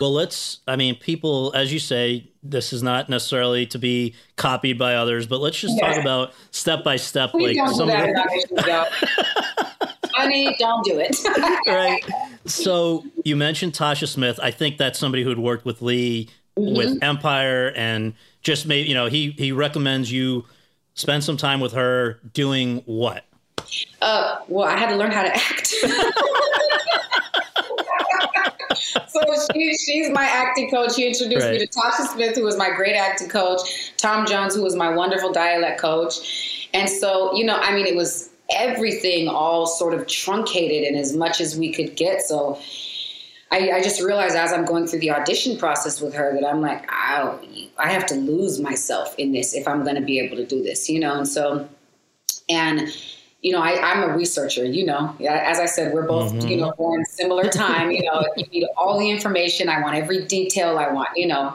Well, let's. I mean, people, as you say, this is not necessarily to be copied by others, but let's just talk about step by step, Please like do some of the in auditions. *laughs* Honey, don't do it. *laughs* right. So you mentioned Tasha Smith. I think that's somebody who had worked with Lee Mm-hmm. with Empire and just made you know he he recommends you spend some time with her doing what? Uh, well, I had to learn how to act. *laughs* so she, she's my acting coach. She introduced me to Tasha Smith, who was my great acting coach, Tom Jones, who was my wonderful dialect coach. And so, you know, I mean, it was everything all sort of truncated and as much as we could get. So I, I just realized as I'm going through the audition process with her that I'm like, I, I have to lose myself in this if I'm going to be able to do this, you know? And so, and you know, I, I'm a researcher. You know, as I said, we're both you mm-hmm. know born similar time. You know, you need all the information. I want every detail. I want you know,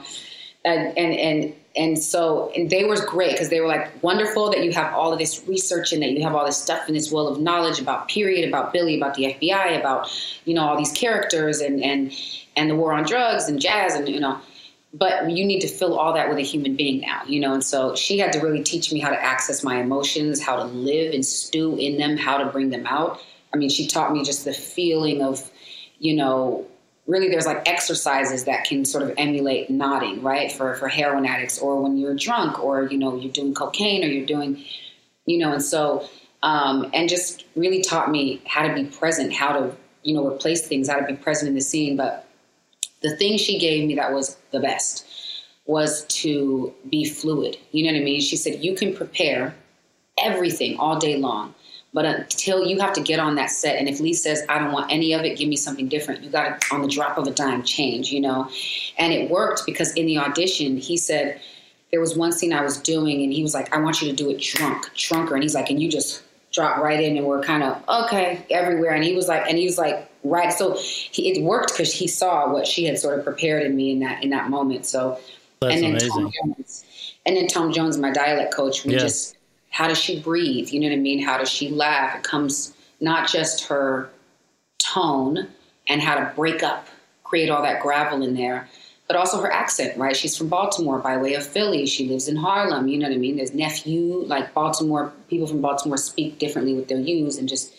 and and and and so and they were great because they were like wonderful that you have all of this research and that you have all this stuff in this well of knowledge about period, about Billie, about the FBI, about you know all these characters and and and the war on drugs and jazz and you know but you need to fill all that with a human being now, you know. And so she had to really teach me how to access my emotions, how to live and stew in them, how to bring them out. I mean, she taught me just the feeling of, you know, really there's like exercises that can sort of emulate nodding, right? For for heroin addicts or when you're drunk or you know you're doing cocaine or you're doing, you know, and so um, and just really taught me how to be present, how to you know replace things, how to be present in the scene, but the thing she gave me that was the best was to be fluid. You know what I mean? She said, You can prepare everything all day long, but until you have to get on that set, and if Lee says, I don't want any of it, give me something different, you got to, on the drop of a dime, change, you know? And it worked because in the audition, he said, there was one scene I was doing, and he was like, I want you to do it drunk, drunker. And he's like, and you just drop right in, and we're kind of, okay, everywhere. And he was like, and he was like, right. So he, it worked because he saw what she had sort of prepared in me in that in that moment. So, That's and then amazing. Tom Jones, and then Tom Jones, my dialect coach, we Yeah. just, how does she breathe? You know what I mean? How does she laugh? It comes not just her tone and how to break up, create all that gravel in there, but also her accent, right? She's from Baltimore by way of Philly. She lives in Harlem. You know what I mean? There's nephew, like Baltimore, people from Baltimore speak differently with their U's and just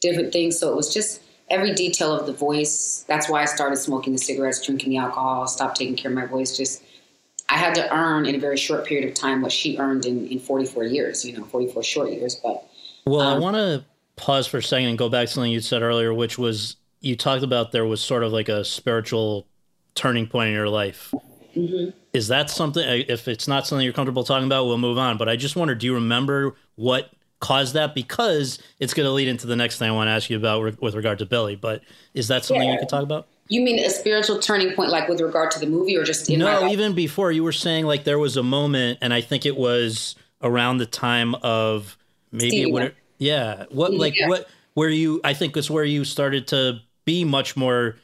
different things. So it was just every detail of the voice. That's why I started smoking the cigarettes, drinking the alcohol, stopped taking care of my voice. Just, I had to earn in a very short period of time what she earned in, in 44 years, you know, 44 short years. But Well, I Um, want to pause for a second and go back to something you said earlier, which was you talked about there was sort of like a spiritual turning point in your life. Mm-hmm. Is that something? If it's not something you're comfortable talking about, we'll move on. But I just wonder, do you remember what caused that? Because it's going to lead into the next thing I want to ask you about with- with regard to Billie. But is that something you Yeah. could talk about? you mean a spiritual turning point, like with regard to the movie or just No, even before you were saying like there was a moment, and I think it was around the time of maybe it would. Yeah, what like Yeah. what where you? I think it's where you started to be much more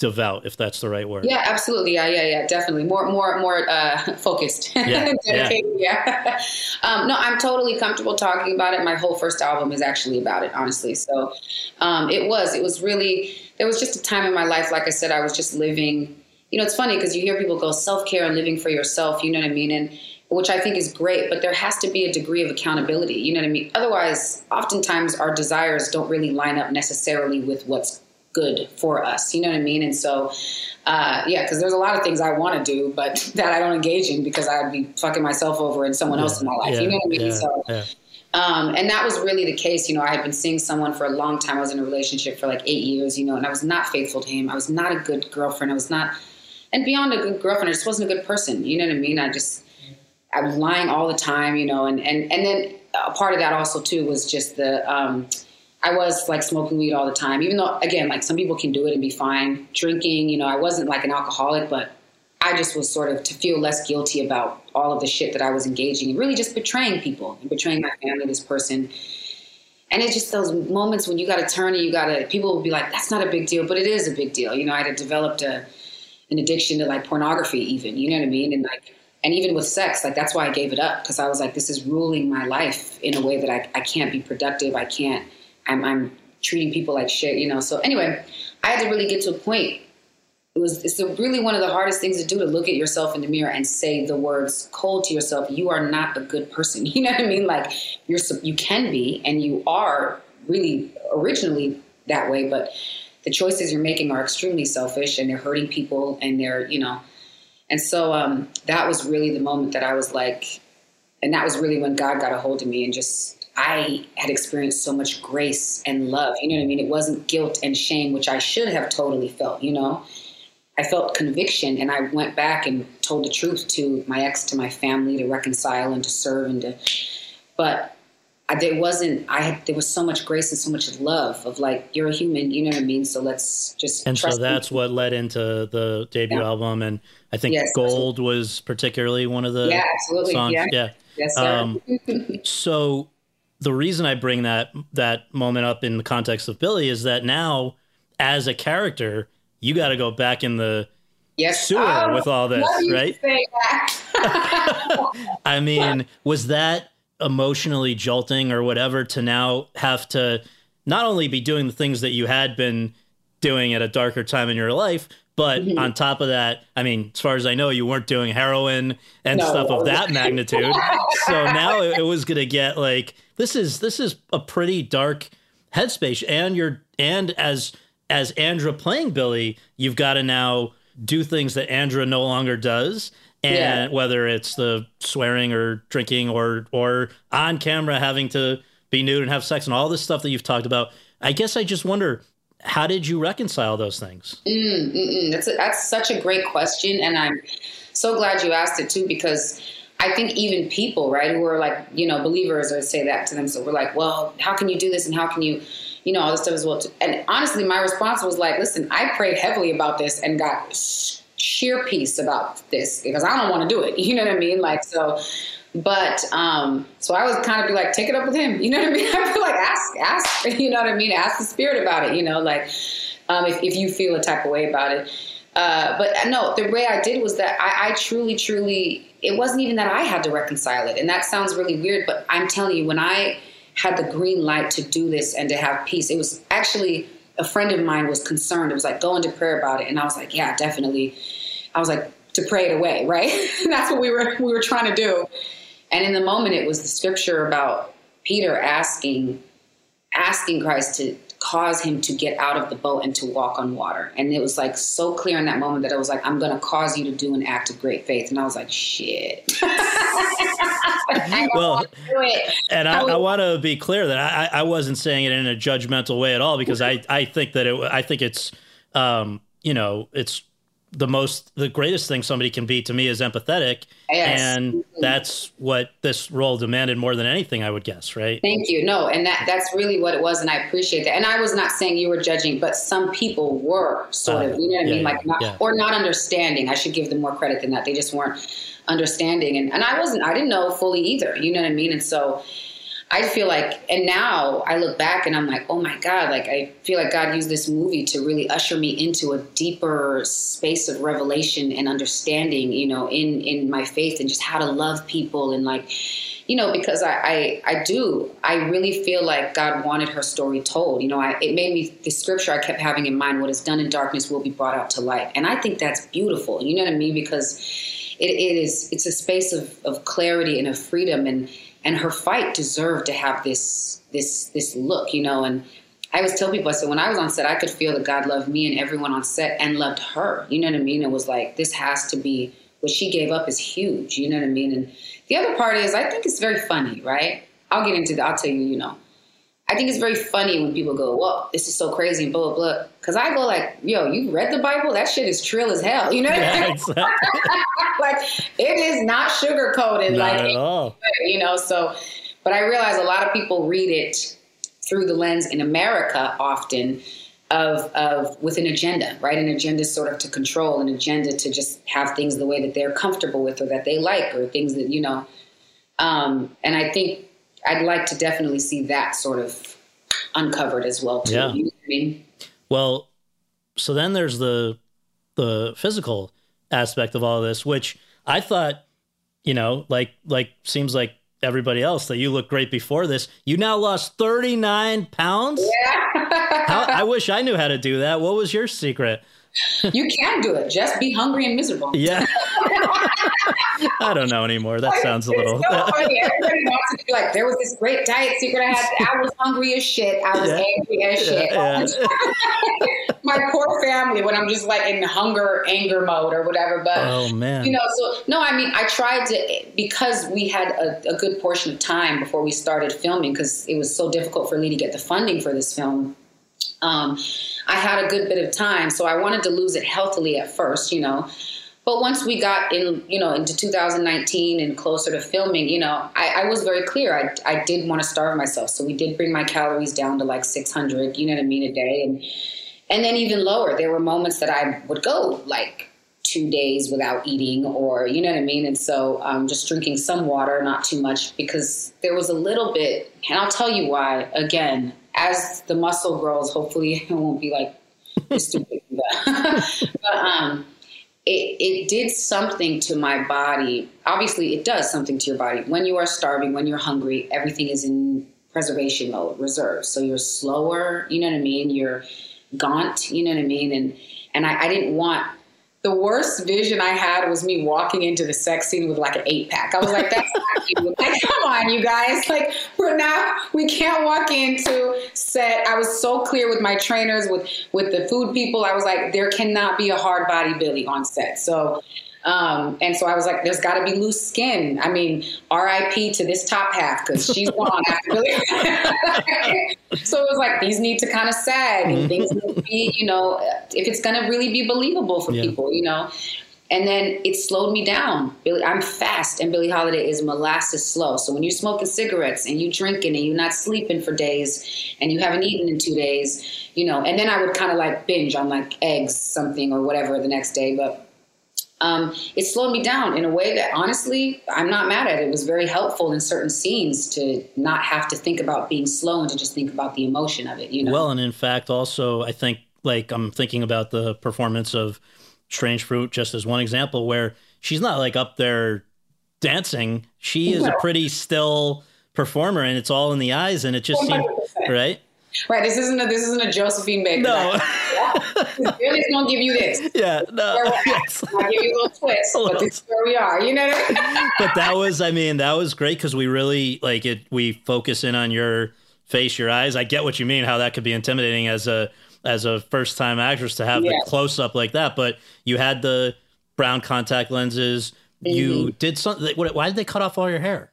devout, if that's the right word. Yeah, absolutely. Yeah, yeah, yeah, definitely. More, more, more uh, *laughs* focused. Yeah, *laughs* Dedicated. Yeah. *laughs* um, no, I'm totally comfortable talking about it. My whole first album is actually about it, honestly. So um, it was. It was really. There was just a time in my life, like I said, I was just living. You know, it's funny because you hear people go self care and living for yourself. You know what I mean? And which I think is great, but there has to be a degree of accountability. You know what I mean? Otherwise, oftentimes our desires don't really line up necessarily with what's good for us. You know what I mean? And so, uh, yeah, because there's a lot of things I want to do, but *laughs* that I don't engage in because I'd be fucking myself over and someone else in my life. Yeah, you know what I mean? yeah, so, yeah. um, and that was really the case. You know, I had been seeing someone for a long time. I was in a relationship for like eight years, you know, and I was not faithful to him. I was not a good girlfriend. I was not, and beyond a good girlfriend, I just wasn't a good person. You know what I mean? I just, I was lying all the time, you know, and, and, and then a part of that also too was just the, um, I was like smoking weed all the time, even though again, like some people can do it and be fine. Drinking, you know, I wasn't like an alcoholic, but I just was sort of to feel less guilty about all of the shit that I was engaging in, really just betraying people and betraying my family, this person. And it's just those moments when you got to turn and you got to, people will be like, that's not a big deal, but it is a big deal. You know, I had developed a, an addiction to like pornography, even, you know what I mean? And like, and even with sex, like that's why I gave it up because I was like, this is ruling my life in a way that I, I can't be productive. I can't, I'm, I'm treating people like shit, you know? So anyway, I had to really get to a point. It was, it's really one of the hardest things to do to look at yourself in the mirror and say the words cold to yourself. You are not a good person. *laughs* You know what I mean? Like you're, you can be, and you are really originally that way, but the choices you're making are extremely selfish and they're hurting people and they're, you know, and so um, that was really the moment that I was like, and that was really when God got a hold of me and just, I had experienced so much grace and love. You know what I mean? It wasn't guilt and shame, which I should have totally felt, you know? I felt conviction and I went back and told the truth to my ex, to my family, to reconcile and to serve and to, but I, there wasn't, I had, there was so much grace and so much love of like, you're a human, you know what I mean? So let's just And so trust me. that's what led into the debut Yeah. album, and I think Yes, Gold was particularly one of the Yeah, absolutely. songs. Yeah. yeah. Yes, sir. Um, *laughs* so the reason I bring that that moment up in the context of Billie is that now, as a character, you got to go back in the yes. sewer Oh, with all this, love you to right? *laughs* I mean, was that emotionally jolting or whatever to now have to not only be doing the things that you had been doing at a darker time in your life, but Mm-hmm. on top of that, I mean, as far as I know, you weren't doing heroin and No, stuff of that magnitude. *laughs* so now it, it was going to get like this is this is a pretty dark headspace, and you're and as as Andra playing Billie, you've got to now do things that Andra no longer does. And Yeah. whether it's the swearing or drinking or or on camera having to be nude and have sex and all this stuff that you've talked about, I guess I just wonder how did you reconcile those things? Mm, mm-mm. That's a, that's such a great question, and I'm so glad you asked it too because I think even people, right, who are like you know believers, or say that to them, so we're like, well, how can you do this, and how can you, you know, all this stuff as well. And honestly, my response was like, listen, I prayed heavily about this and got sheer peace about this because I don't want to do it. *laughs* You know what I mean? Like so. But um, so I was kind of be like, take it up with him. *laughs* You know what I mean? I feel like ask, ask. *laughs* You know what I mean? Ask the spirit about it. You know, like um, if, if you feel a type of way about it. Uh, but no, the way I did was that I, I truly, truly, it wasn't even that I had to reconcile it. And that sounds really weird, but I'm telling you, when I had the green light to do this and to have peace, it was actually a friend of mine was concerned. It was like, go into prayer about it. And I was like, yeah, definitely. I was like, to pray it away, right? *laughs* that's what we were, we were trying to do. And in the moment, it was the scripture about Peter asking, asking Christ to cause him to get out of the boat and to walk on water. And it was like so clear in that moment that I was like, I'm going to cause you to do an act of great faith. And I was like, shit. *laughs* Well, wanna do it. And I, I I want to be clear that I, I wasn't saying it in a judgmental way at all because I, I think that it I think it's um you know it's the most the greatest thing somebody can be to me is empathetic Yes. and that's what this role demanded more than anything I would guess right Thank you. No, and that that's really what it was, and I appreciate that. And I was not saying you were judging, but some people were sort Uh, of, you know what I mean, like not yeah. or not understanding. I should give them more credit than that. They just weren't understanding, and and I wasn't. I didn't know fully either. You know what I mean? And so. I feel like, and now I look back and I'm like, oh my God, like I feel like God used this movie to really usher me into a deeper space of revelation and understanding, you know, in, in my faith and just how to love people and like, you know, because I, I, I do, I really feel like God wanted her story told. You know, I, it made me, the scripture I kept having in mind, what is done in darkness will be brought out to light. And I think that's beautiful. You know what I mean? Because it, it is, it's a space of, of clarity and of freedom and, and her fight deserved to have this this this look, you know. And I always tell people, I said when I was on set, I could feel that God loved me and everyone on set and loved her. You know what I mean? It was like this has to be what she gave up is huge. You know what I mean? And the other part is I think it's very funny, right? I'll get into that. I'll tell you, you know. I think it's very funny when people go, "Well, this is so crazy," and blah blah blah. Because I go like, "Yo, you read the Bible? That shit is trill as hell." You know, Yeah, *laughs* exactly. like it is not sugar coated, Not like at all. you know. So, but I realize a lot of people read it through the lens in America often of of with an agenda, right? An agenda sort of to control, an agenda to just have things the way that they're comfortable with or that they like, or things that you know. Um, and I think I'd like to definitely see that sort of uncovered as well too. Yeah. You know I mean? Well, so then there's the the physical aspect of all this, which I thought, you know, like like seems like everybody else that you look great before this. You now lost 39 pounds. *laughs* How, I wish I knew how to do that. What was your secret? You can do it. Just be hungry and miserable. Yeah. *laughs* *laughs* I don't know anymore. That sounds a little. So *laughs* funny. Everybody wants to be like, there was this great diet secret I had. I was hungry as shit. I was Yeah. angry as shit. Yeah. My poor family when I'm just like in hunger, anger mode or whatever. But Oh man. you know, so no, I mean, I tried to because we had a, a good portion of time before we started filming because it was so difficult for Lee to get the funding for this film. Um, I had a good bit of time, so I wanted to lose it healthily at first, you know. But once we got in, you know, into 2019 and closer to filming, you know, I, I was very clear. I, I did want to starve myself, so we did bring my calories down to like 600, you know what I mean, a day, and and then even lower. There were moments that I would go like two days without eating, or you know what I mean, and so um, just drinking some water, not too much, because there was a little bit, and I'll tell you why. Again, as the muscle grows, hopefully *laughs* it won't be like stupid, *laughs* but, um it, it did something to my body. Obviously, it does something to your body. When you are starving, when you're hungry, everything is in preservation mode, reserve. So you're slower, you know what I mean? You're gaunt, you know what I mean? And and I, I didn't want the worst vision I had was me walking into the sex scene with like an eight pack. I was like, that's not you. *laughs* Like, come on, you guys. Like, we're not, we can't walk into set. I was so clear with my trainers, with, with the food people. I was like, there cannot be a hard body Billie on set. So, um, and so I was like, there's got to be loose skin. I mean, RIP to this top half because she's gone after Billie. So it was like, these need to kind of sag and things mm-hmm. need to be, you know, if it's going to really be believable for Yeah. people, you know. And then it slowed me down. Billy, I'm fast, and Billie Holiday is molasses slow. So when you're smoking cigarettes and you're drinking and you're not sleeping for days and you haven't eaten in two days, you know. And then I would kind of like binge on like eggs, something or whatever the next day. But um, it slowed me down in a way that honestly I'm not mad at. It was very helpful in certain scenes to not have to think about being slow and to just think about the emotion of it. You know. Well, and in fact, also, I think, like, I'm thinking about the performance of Strange Fruit just as one example where she's not like up there dancing. She is a pretty still performer and it's all in the eyes and it just seems, 100%. right? Right. This isn't a this isn't a Josephine Baker. No. Billie's gonna give you this. *laughs* yeah, no. Yes. I'll give you a little twist, but this is where we are. You know what I mean? *laughs* but that was i mean that was great because we really like it we focus in on your face your eyes i get what you mean how that could be intimidating as a as a first time actress to have Yeah. the close up like that but you had the brown contact lenses you Mm-hmm. did something why did they cut off all your hair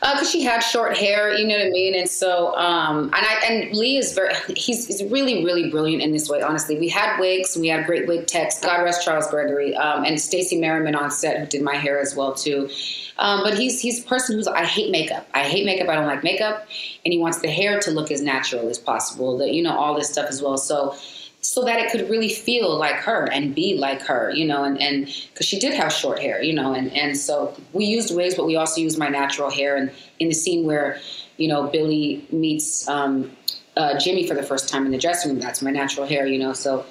because she had short hair, you know what I mean, and so um, and I and Lee is very he's, he's really really brilliant in this way. Honestly, we had wigs, we had great wig techs. God rest Charles Gregory um, and Stacey Merriman on set who did my hair as well too. Um, but he's he's a person who's I hate makeup. I hate makeup. I don't like makeup, and he wants the hair to look as natural as possible. that, you know all this stuff as well. So so that it could really feel like her and be like her, you know, and and because she did have short hair, you know, and and so we used wigs, but we also used my natural hair. And in the scene where you know, Billie meets um, uh, Jimmy for the first time in the dressing room. That's my natural hair, you know. So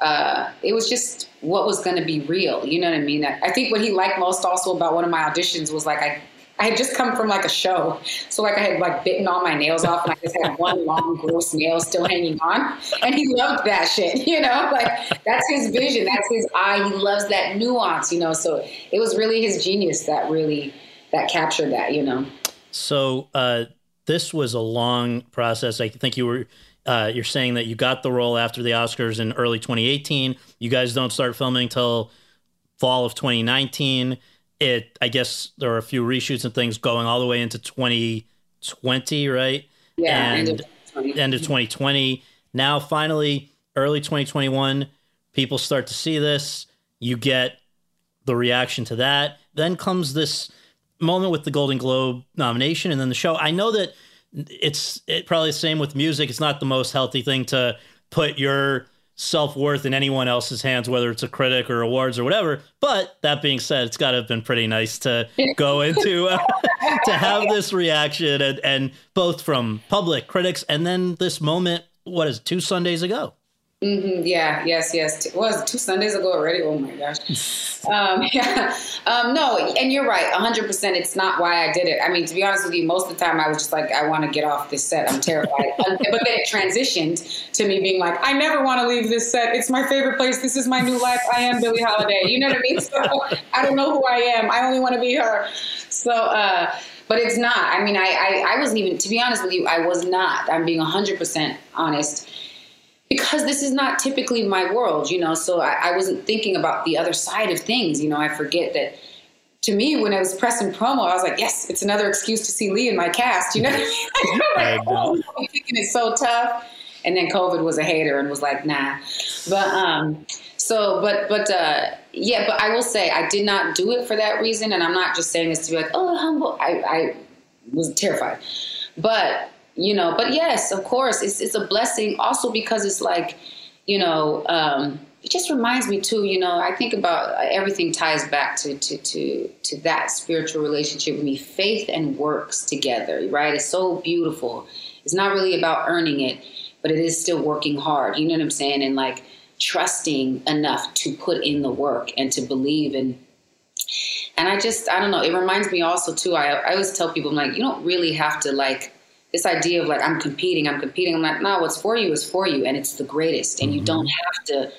uh, it was just what was going to be real. You know what I mean? I, I think what he liked most also about one of my auditions was like I. I had just come from like a show, so like I had like bitten all my nails off, and I just had one long gross nail still hanging on, and he loved that shit, *laughs* you know. Like that's his vision, that's his eye. He loves that nuance, you know. So it was really his genius that really that captured that, you know. So uh, this was a long process. I think you were uh, you're saying that you got the role after the Oscars in early 2018. You guys don't start filming till fall of 2019. It I guess there are a few reshoots and things going all the way into 2020, right? Yeah, and end of 2020. end of 2020. Now finally, early 2021, people start to see this. You get the reaction to that. Then comes this moment with the Golden Globe nomination and then the show. I know that it's it probably the same with music. It's not the most healthy thing to put your self worth in anyone else's hands, whether it's a critic or awards or whatever. But that being said, it's got to have been pretty nice to go *laughs* into uh, *laughs* to have this reaction and, and both from public critics and then this moment. What is it, two Sundays ago? Mm, yeah, yes, yes. It was two Sundays ago already. Oh my gosh. Um, *laughs* yeah. Um, no, and you're right. 100%. It's not why I did it. I mean, to be honest with you, most of the time I was just like, I want to get off this set. I'm terrified. *laughs* Um, but then it transitioned to me being like, I never want to leave this set. It's my favorite place. This is my new life. I am Billie Holiday. You know what I mean? *laughs* So I don't know who I am. I only want to be her. So, uh, but it's not. I mean, I, I, I wasn't even, to be honest with you, I was not. I'm being 100% honest because this is not typically my world, you know. So I, I, wasn't thinking about the other side of things, you know. I forget that. To me, when I was pressing promo, I was like, "Yes, it's another excuse to see Lee in my cast." You know, *laughs* *laughs* like, oh, I'm thinking it's so tough. And then COVID was a hater and was like, "Nah." But um, so, but but uh, yeah, but I will say I did not do it for that reason, and I'm not just saying this to be like, "Oh, humble." I, I was terrified, but you know but yes of course it's, it's a blessing. Also because it's like you know um, it just reminds me too you know i think about uh, everything ties back to to to to that spiritual relationship with me. Faith and works together right? It's so beautiful. It's not really about earning it but it is still working hard. You know what i'm saying? And like trusting enough to put in the work and to believe. And and i just i don't know it reminds me also too i, I always tell people i'm like you don't really have to like this idea of like I'm competing, I'm competing. I'm like, no, what's for you is for you, and it's the greatest, and mm-hmm. you don't have to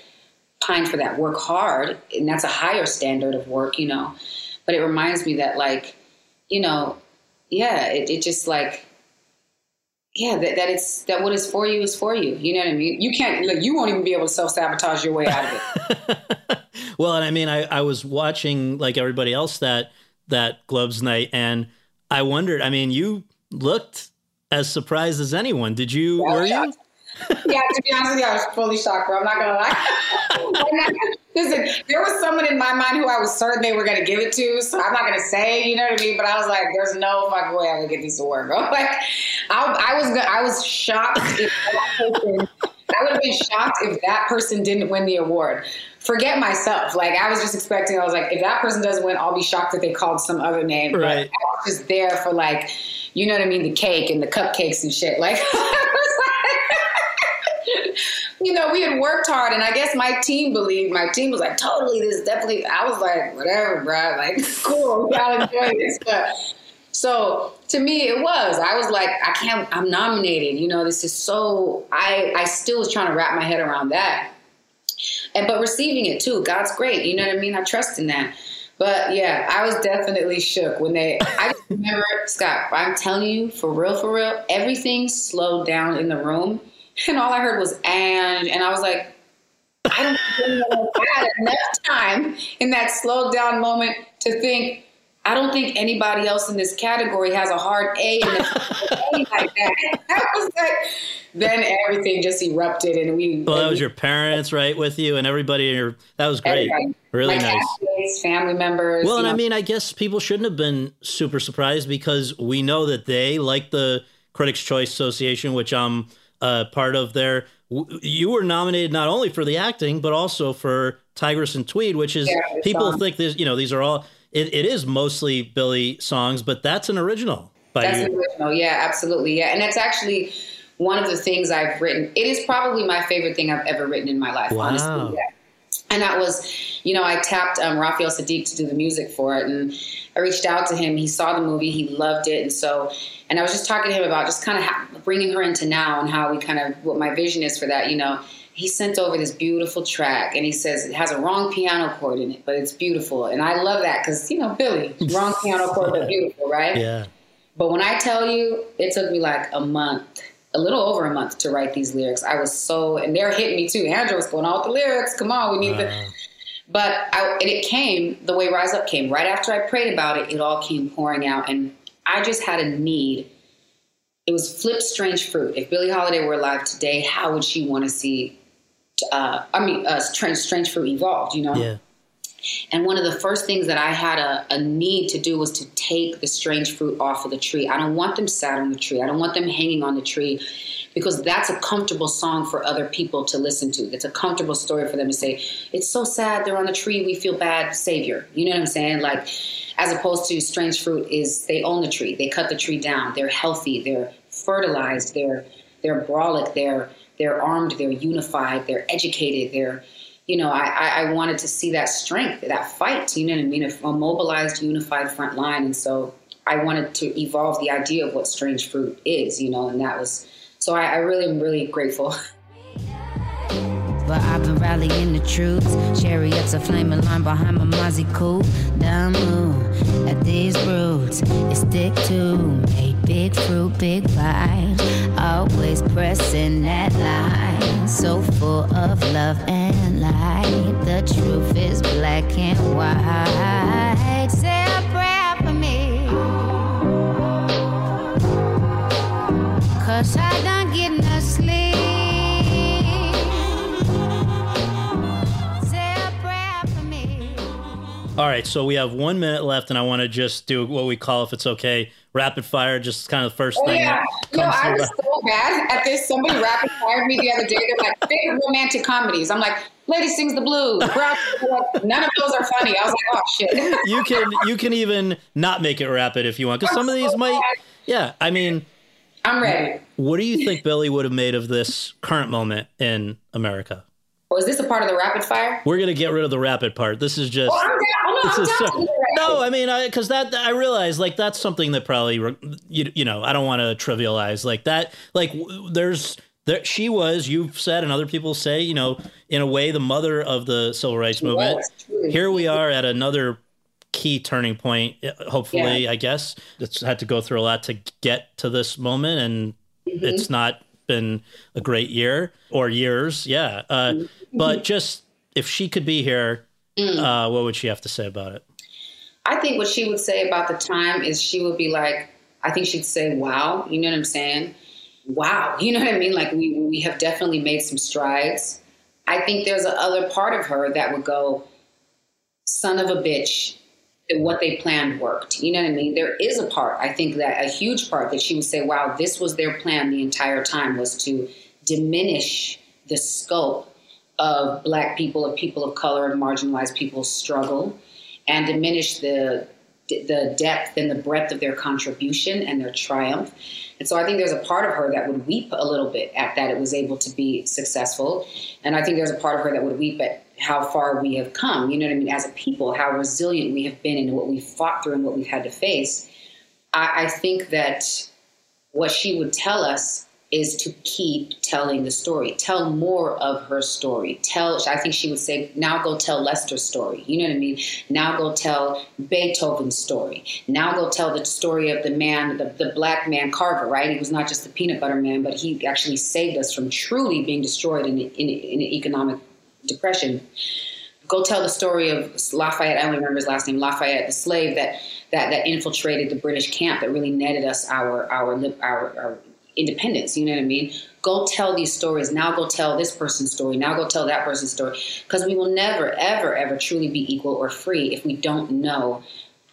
pine for that. Work hard, and that's a higher standard of work, you know. But it reminds me that like, you know, yeah, it, it just like. Yeah, that, that it's that what is for you is for you. You know what I mean? You can't like you won't even be able to self sabotage your way out of it. *laughs* well, and I mean, I, I was watching like everybody else that that Globes night, and I wondered. I mean, you looked as surprised as anyone. Did you? Yeah, were you? yeah, to be honest with you, I was fully shocked, bro. I'm not gonna lie. *laughs* Listen, there was someone in my mind who I was certain they were gonna give it to, so I'm not gonna say, you know what I mean. But I was like, "There's no fucking way I'm gonna get this award, bro." *laughs* Like, I, I was, I was shocked. If person, I would have been shocked if that person didn't win the award. Forget myself. Like, I was just expecting. I was like, if that person doesn't win, I'll be shocked that they called some other name. Right. But I was just there for like you know what I mean, the cake and the cupcakes and shit. Like, *laughs* you know, we had worked hard, and I guess my team believed. My team was like, totally, this is definitely. I was like, whatever, bro. Like, *laughs* cool, y'all enjoy this stuff. So to me, it was. I was like, I can't. I'm nominated. You know, this is so. I I still was trying to wrap my head around that, and but receiving it too. God's great. You know what I mean? I trust in that. But yeah, I was definitely shook when they. I *laughs* remember Scott. I'm telling you, for real, for real, everything slowed down in the room, and all I heard was "and," and I was like, I don't know I had enough time in that slowed down moment to think. I don't think anybody else in this category has a hard A in the *laughs* like that. *laughs* I was like, then everything just erupted, and we. Well, that was your parents, right, with you, and everybody. Your that was great. Everybody. Really My nice. family members. Well, and know. I mean, I guess people shouldn't have been super surprised because we know that they, like the Critics' Choice Association, which I'm uh, part of, there, you were nominated not only for the acting but also for Tigress and Tweed, which is yeah, people song. think this. You know, these are all. It, it is mostly Billie songs, but that's an original. by That's you. the original. Yeah, absolutely. Yeah, and that's actually one of the things I've written. It is probably my favorite thing I've ever written in my life. Wow. Honestly, yeah. And that was, you know, I tapped um, Raphael Saadiq to do the music for it, and I reached out to him. He saw the movie, he loved it, and so, and I was just talking to him about just kind of ha- bringing her into now and how we kind of what my vision is for that. You know, he sent over this beautiful track, and he says it has a wrong piano chord in it, but it's beautiful, and I love that because you know, Billie, wrong piano chord but *laughs* beautiful, right? Yeah. But when I tell you, it took me like a month, a little over a month to write these lyrics. I was so, and they're hitting me too. Andrew was going, all the lyrics, come on, we need the. But I, and it came the way Rise Up came. Right after I prayed about it, it all came pouring out. And I just had a need. It was flip strange fruit. If Billie Holiday were alive today, how would she want to see, uh, I mean, uh, strange, strange fruit evolved, you know? Yeah. And one of the first things that I had a, a need to do was to take the strange fruit off of the tree. I don't want them sat on the tree. I don't want them hanging on the tree because that's a comfortable song for other people to listen to. It's a comfortable story for them to say, it's so sad they're on the tree, we feel bad, savior. You know what I'm saying? Like, as opposed to strange fruit is they own the tree, they cut the tree down, they're healthy, they're fertilized, they're they're brolic, they're they're armed, they're unified, they're educated, they're you know, I, I, wanted to see that strength, that fight, you know what I mean? A, mobilized, unified front line. And so I wanted to evolve the idea of what strange fruit is, you know, and that was, so I, I really am really grateful. *laughs* But I've been rallying the troops. Chariots of flame line behind my Mozzie coupe. Dumb move at these roots. Stick to me. Big fruit, big bite. Always pressing that line. So full of love and light. The truth is black and white. All right, so we have one minute left, and I want to just do what we call, if it's okay, rapid fire. Just kind of the first Oh thing. yeah, no, I was so bad at this. Somebody *laughs* rapid fired me the other day. They're like, favorite romantic comedies. I'm like, Lady Sings the Blues. None of those are funny. I was like, oh shit. *laughs* you can you can even not make it rapid if you want, because some of these might. Yeah, I mean, I'm ready. what do you think *laughs* Billie would have made of this current moment in America? Oh, is this a part of the rapid fire? We're gonna get rid of the rapid part. This is just. Oh. Oh, no, is so- to do it right no. I mean, because that I realize like that's something that probably you you know I don't want to trivialize like that. Like there's there she was you've said and other people say you know in a way the mother of the civil rights movement. truly. Here we are at another key turning point. uh, Hopefully, I guess it's had to go through a lot to get to this moment, and Mm-hmm. it's not been a great year or years. Yeah, uh, Mm-hmm. but just if she could be here, Mm. uh, what would she have to say about it? I think what she would say about the time is she would be like, I think she'd say, wow. You know what I'm saying? Wow. *laughs* You know what I mean? Like, we, we have definitely made some strides. I think there's a other part of her that would go, son of a bitch, what they planned worked. You know what I mean? There is a part, I think that a huge part that she would say, wow, this was their plan the entire time was to diminish the scope of black people, of people of color, and marginalized people's struggle, and diminish the the depth and the breadth of their contribution and their triumph. And so I think there's a part of her that would weep a little bit at that it was able to be successful. And I think there's a part of her that would weep at how far we have come, you know what I mean, as a people, how resilient we have been and what we've fought through and what we've had to face. I, I think that what she would tell us is to keep telling the story. Tell more of her story. Tell I think she would say, now go tell Lester's story. You know what I mean? Now go tell Beethoven's story. Now go tell the story of the man, the, the black man Carver, right? He was not just the peanut butter man, but he actually saved us from truly being destroyed in, in, in an economic depression go tell the story of Lafayette. I don't remember his last name. Lafayette, the slave that that that infiltrated the British camp that really netted us our our our, our independence. You know what I mean? Go tell these stories. Now go tell this person's story. Now go tell that person's story. Because we will never, ever, ever truly be equal or free if we don't know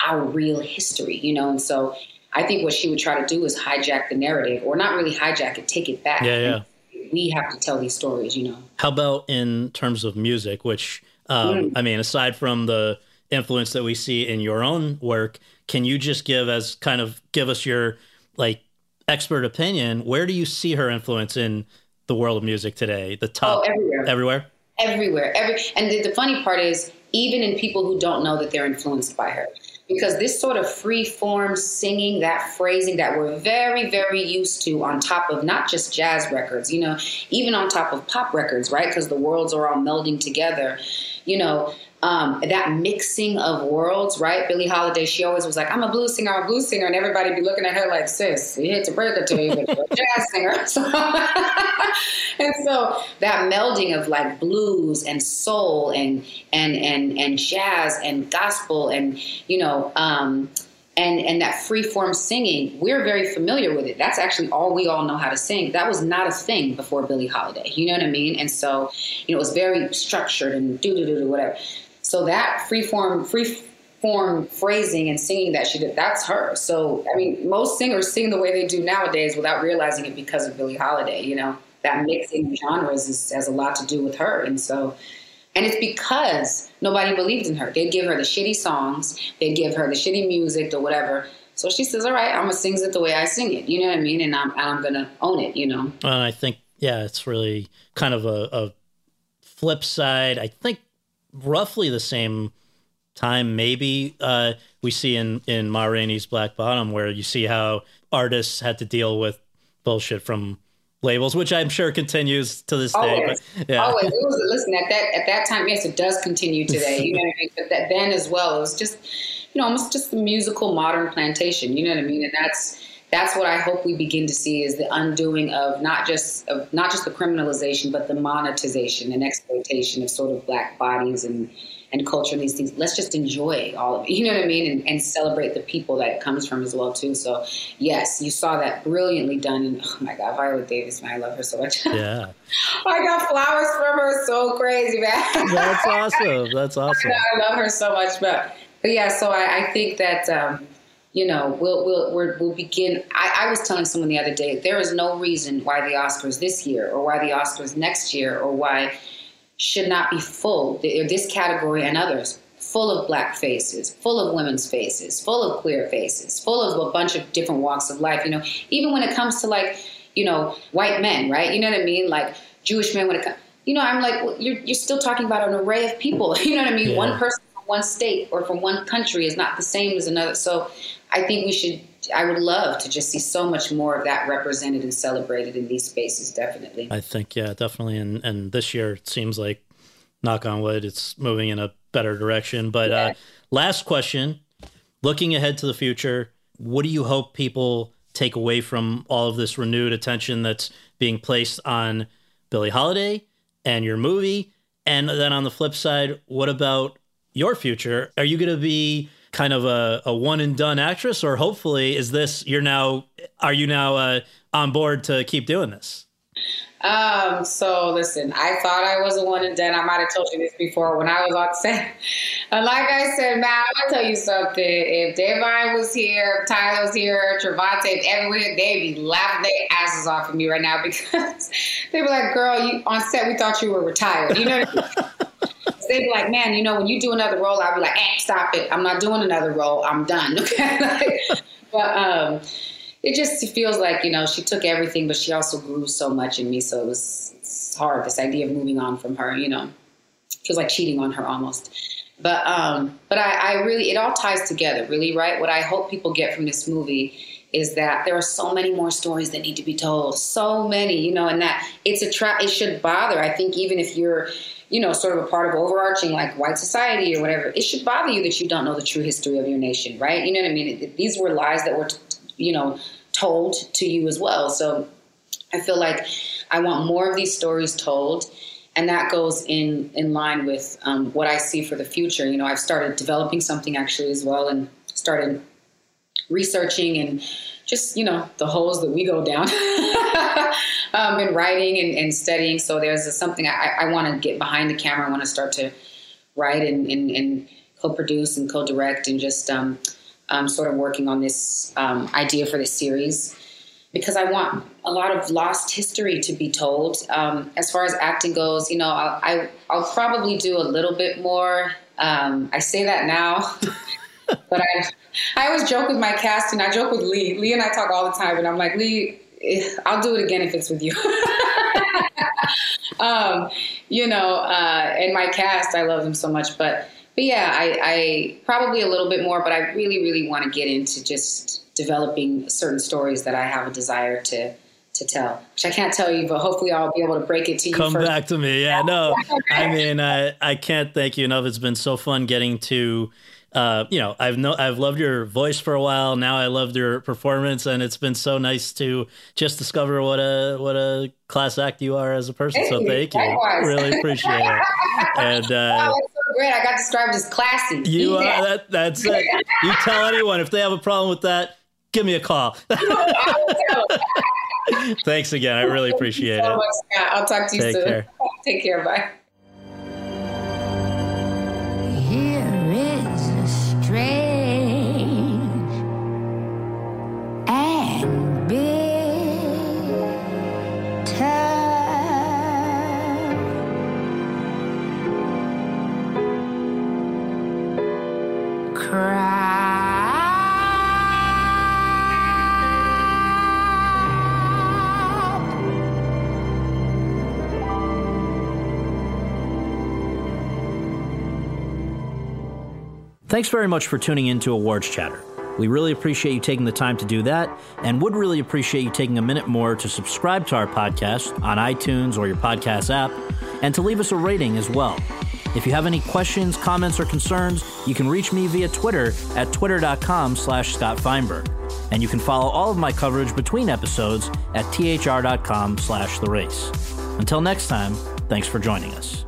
our real history. You know, and so. I think what she would try to do is hijack the narrative, or not really hijack it, take it back. Yeah, yeah. We have to tell these stories, you know. How about in terms of music, which, um, I mean, aside from the influence that we see in your own work, can you just give as kind of give us your like expert opinion, where do you see her influence in the world of music today? The top Oh, everywhere. everywhere. everywhere. Every and the, the funny part is, even in people who don't know that they're influenced by her, because this sort of free form singing, that phrasing that we're very, very used to, on top of not just jazz records, you know, even on top of pop records, right? Because the worlds are all melding together, you know. Um, that mixing of worlds, right? Billie Holiday, she always was like, "I'm a blues singer, I'm a blues singer," and everybody be looking at her like, "Sis, you hate to break it to you, but you're a *laughs* jazz singer." *laughs* So, *laughs* and so that melding of like blues and soul and and and and jazz and gospel and you know um, and and that free form singing, we're very familiar with it. That's actually all we all know how to sing. That was not a thing before Billie Holiday. You know what I mean? And so you know it was very structured and do do do do whatever. So that free form free form phrasing and singing that she did, that's her. So I mean, most singers sing the way they do nowadays without realizing it because of Billie Holiday. You know that mixing genres is, has a lot to do with her, and so. And it's because nobody believed in her. They'd give her the shitty songs, they'd give her the shitty music or whatever. So she says, "All right, I'm gonna sing it the way I sing it." You know what I mean? And I'm I'm gonna own it. You know? And I think, yeah, it's really kind of a, a flip side. I think roughly the same time, maybe uh, we see in in Ma Rainey's Black Bottom, where you see how artists had to deal with bullshit from labels, which I'm sure continues to this day. Always, But yeah, always. It was listen at that at that time. Yes, it does continue today. You know what I mean? But that then as well, it was just you know almost just the musical modern plantation. You know what I mean? And that's that's what I hope we begin to see is the undoing of not just of not just the criminalization, but the monetization and exploitation of sort of black bodies and and culture and these things. Let's just enjoy all of it. *laughs* You know what I mean? And, and celebrate the people that it comes from as well too. So yes, you saw that brilliantly done. And oh my God, Viola Davis, man, I love her so much. *laughs* yeah, I got flowers from her. So crazy, man. that's *laughs* awesome. That's awesome. I love her so much, but but yeah. So I, I think that um, you know we'll we'll we're, we'll begin. I, I was telling someone the other day there is no reason why the Oscars this year or why the Oscars next year or why should not be full. This category and others full of black faces, full of women's faces, full of queer faces, full of a bunch of different walks of life. You know, even when it comes to like you know white men, right? You know what I mean? Like Jewish men when it comes. You know, I'm like, well, you're, you're still talking about an array of people. *laughs* You know what I mean? Yeah. One person one state or from one country is not the same as another. So I think we should, I would love to just see so much more of that represented and celebrated in these spaces, definitely. I think, yeah, definitely. And and this year it seems like, knock on wood, it's moving in a better direction. But uh, last question, looking ahead to the future, what do you hope people take away from all of this renewed attention that's being placed on Billie Holiday and your movie? And then on the flip side, what about your future? Are you going to be kind of a, a one and done actress, or hopefully is this you're now are you now uh, on board to keep doing this? Um, so listen, I thought I was a one and done. I might have told you this before when I was on set. And like I said, Matt, I'm gonna tell you something. If Da'Vine was here, if Tyler was here, Trevante, if everyone, they'd be laughing their asses off at me right now *laughs* because they'd be like, "Girl, you on set? We thought you were retired." You know. *laughs* They'd be like, "Man, you know, when you do another role, I'd be like, eh, stop it. I'm not doing another role. I'm done." *laughs* Okay. But um it just feels like you know she took everything but she also grew so much in me so it was hard this idea of moving on from her you know feels like cheating on her almost but um but I, I really it all ties together really right what i hope people get from this movie is that there are so many more stories that need to be told so many you know and that it's a trap it should bother i think even if you're you know sort of a part of overarching like white society or whatever it should bother you that you don't know the true history of your nation right? You know what i mean? These were lies that were you know told to you as well. So i feel like i want more of these stories told and that goes in in line with um, what i see for the future. You know i've started developing something actually as well and started researching and just you know the holes that we go down *laughs* um, in writing and, and studying so there's a, something i, I want to get behind the camera i want to start to write and, and, and co-produce and co-direct and just um, um, sort of working on this um, idea for this series because I want a lot of lost history to be told. Um, as far as acting goes, you know, I'll, I, I'll probably do a little bit more. Um, I say that now. *laughs* but I, I always joke with my cast, and I joke with Lee. Lee and I talk all the time, and I'm like, Lee, eh, I'll do it again if it's with you. *laughs* um, you know, uh, and my cast, I love them so much, but but yeah, I, I probably a little bit more, but I really, really want to get into just developing certain stories that I have a desire to to tell, which I can't tell you, but hopefully I'll be able to break it to you. Come first. back to me. Yeah, no. *laughs* I mean, I I can't thank you enough. It's been so fun getting to uh, you know, I've no, I've loved your voice for a while. Now I loved your performance, and it's been so nice to just discover what a what a class act you are as a person. So thank you, Likewise. really appreciate it. And *laughs* uh, Oh, so great. I got described as classy. you Yeah. are that. That's it. You tell anyone if they have a problem with that, give me a call. *laughs* Thanks again. I really appreciate so it. much, I'll talk to you Take soon. care. *laughs* Take care. Bye. Thanks very much for tuning in to Awards Chatter. We really appreciate you taking the time to do that and would really appreciate you taking a minute more to subscribe to our podcast on iTunes or your podcast app and to leave us a rating as well. If you have any questions, comments, or concerns, you can reach me via Twitter at twitter.com slash Scott Feinberg. And you can follow all of my coverage between episodes at thr.com slash the race. Until next time, thanks for joining us.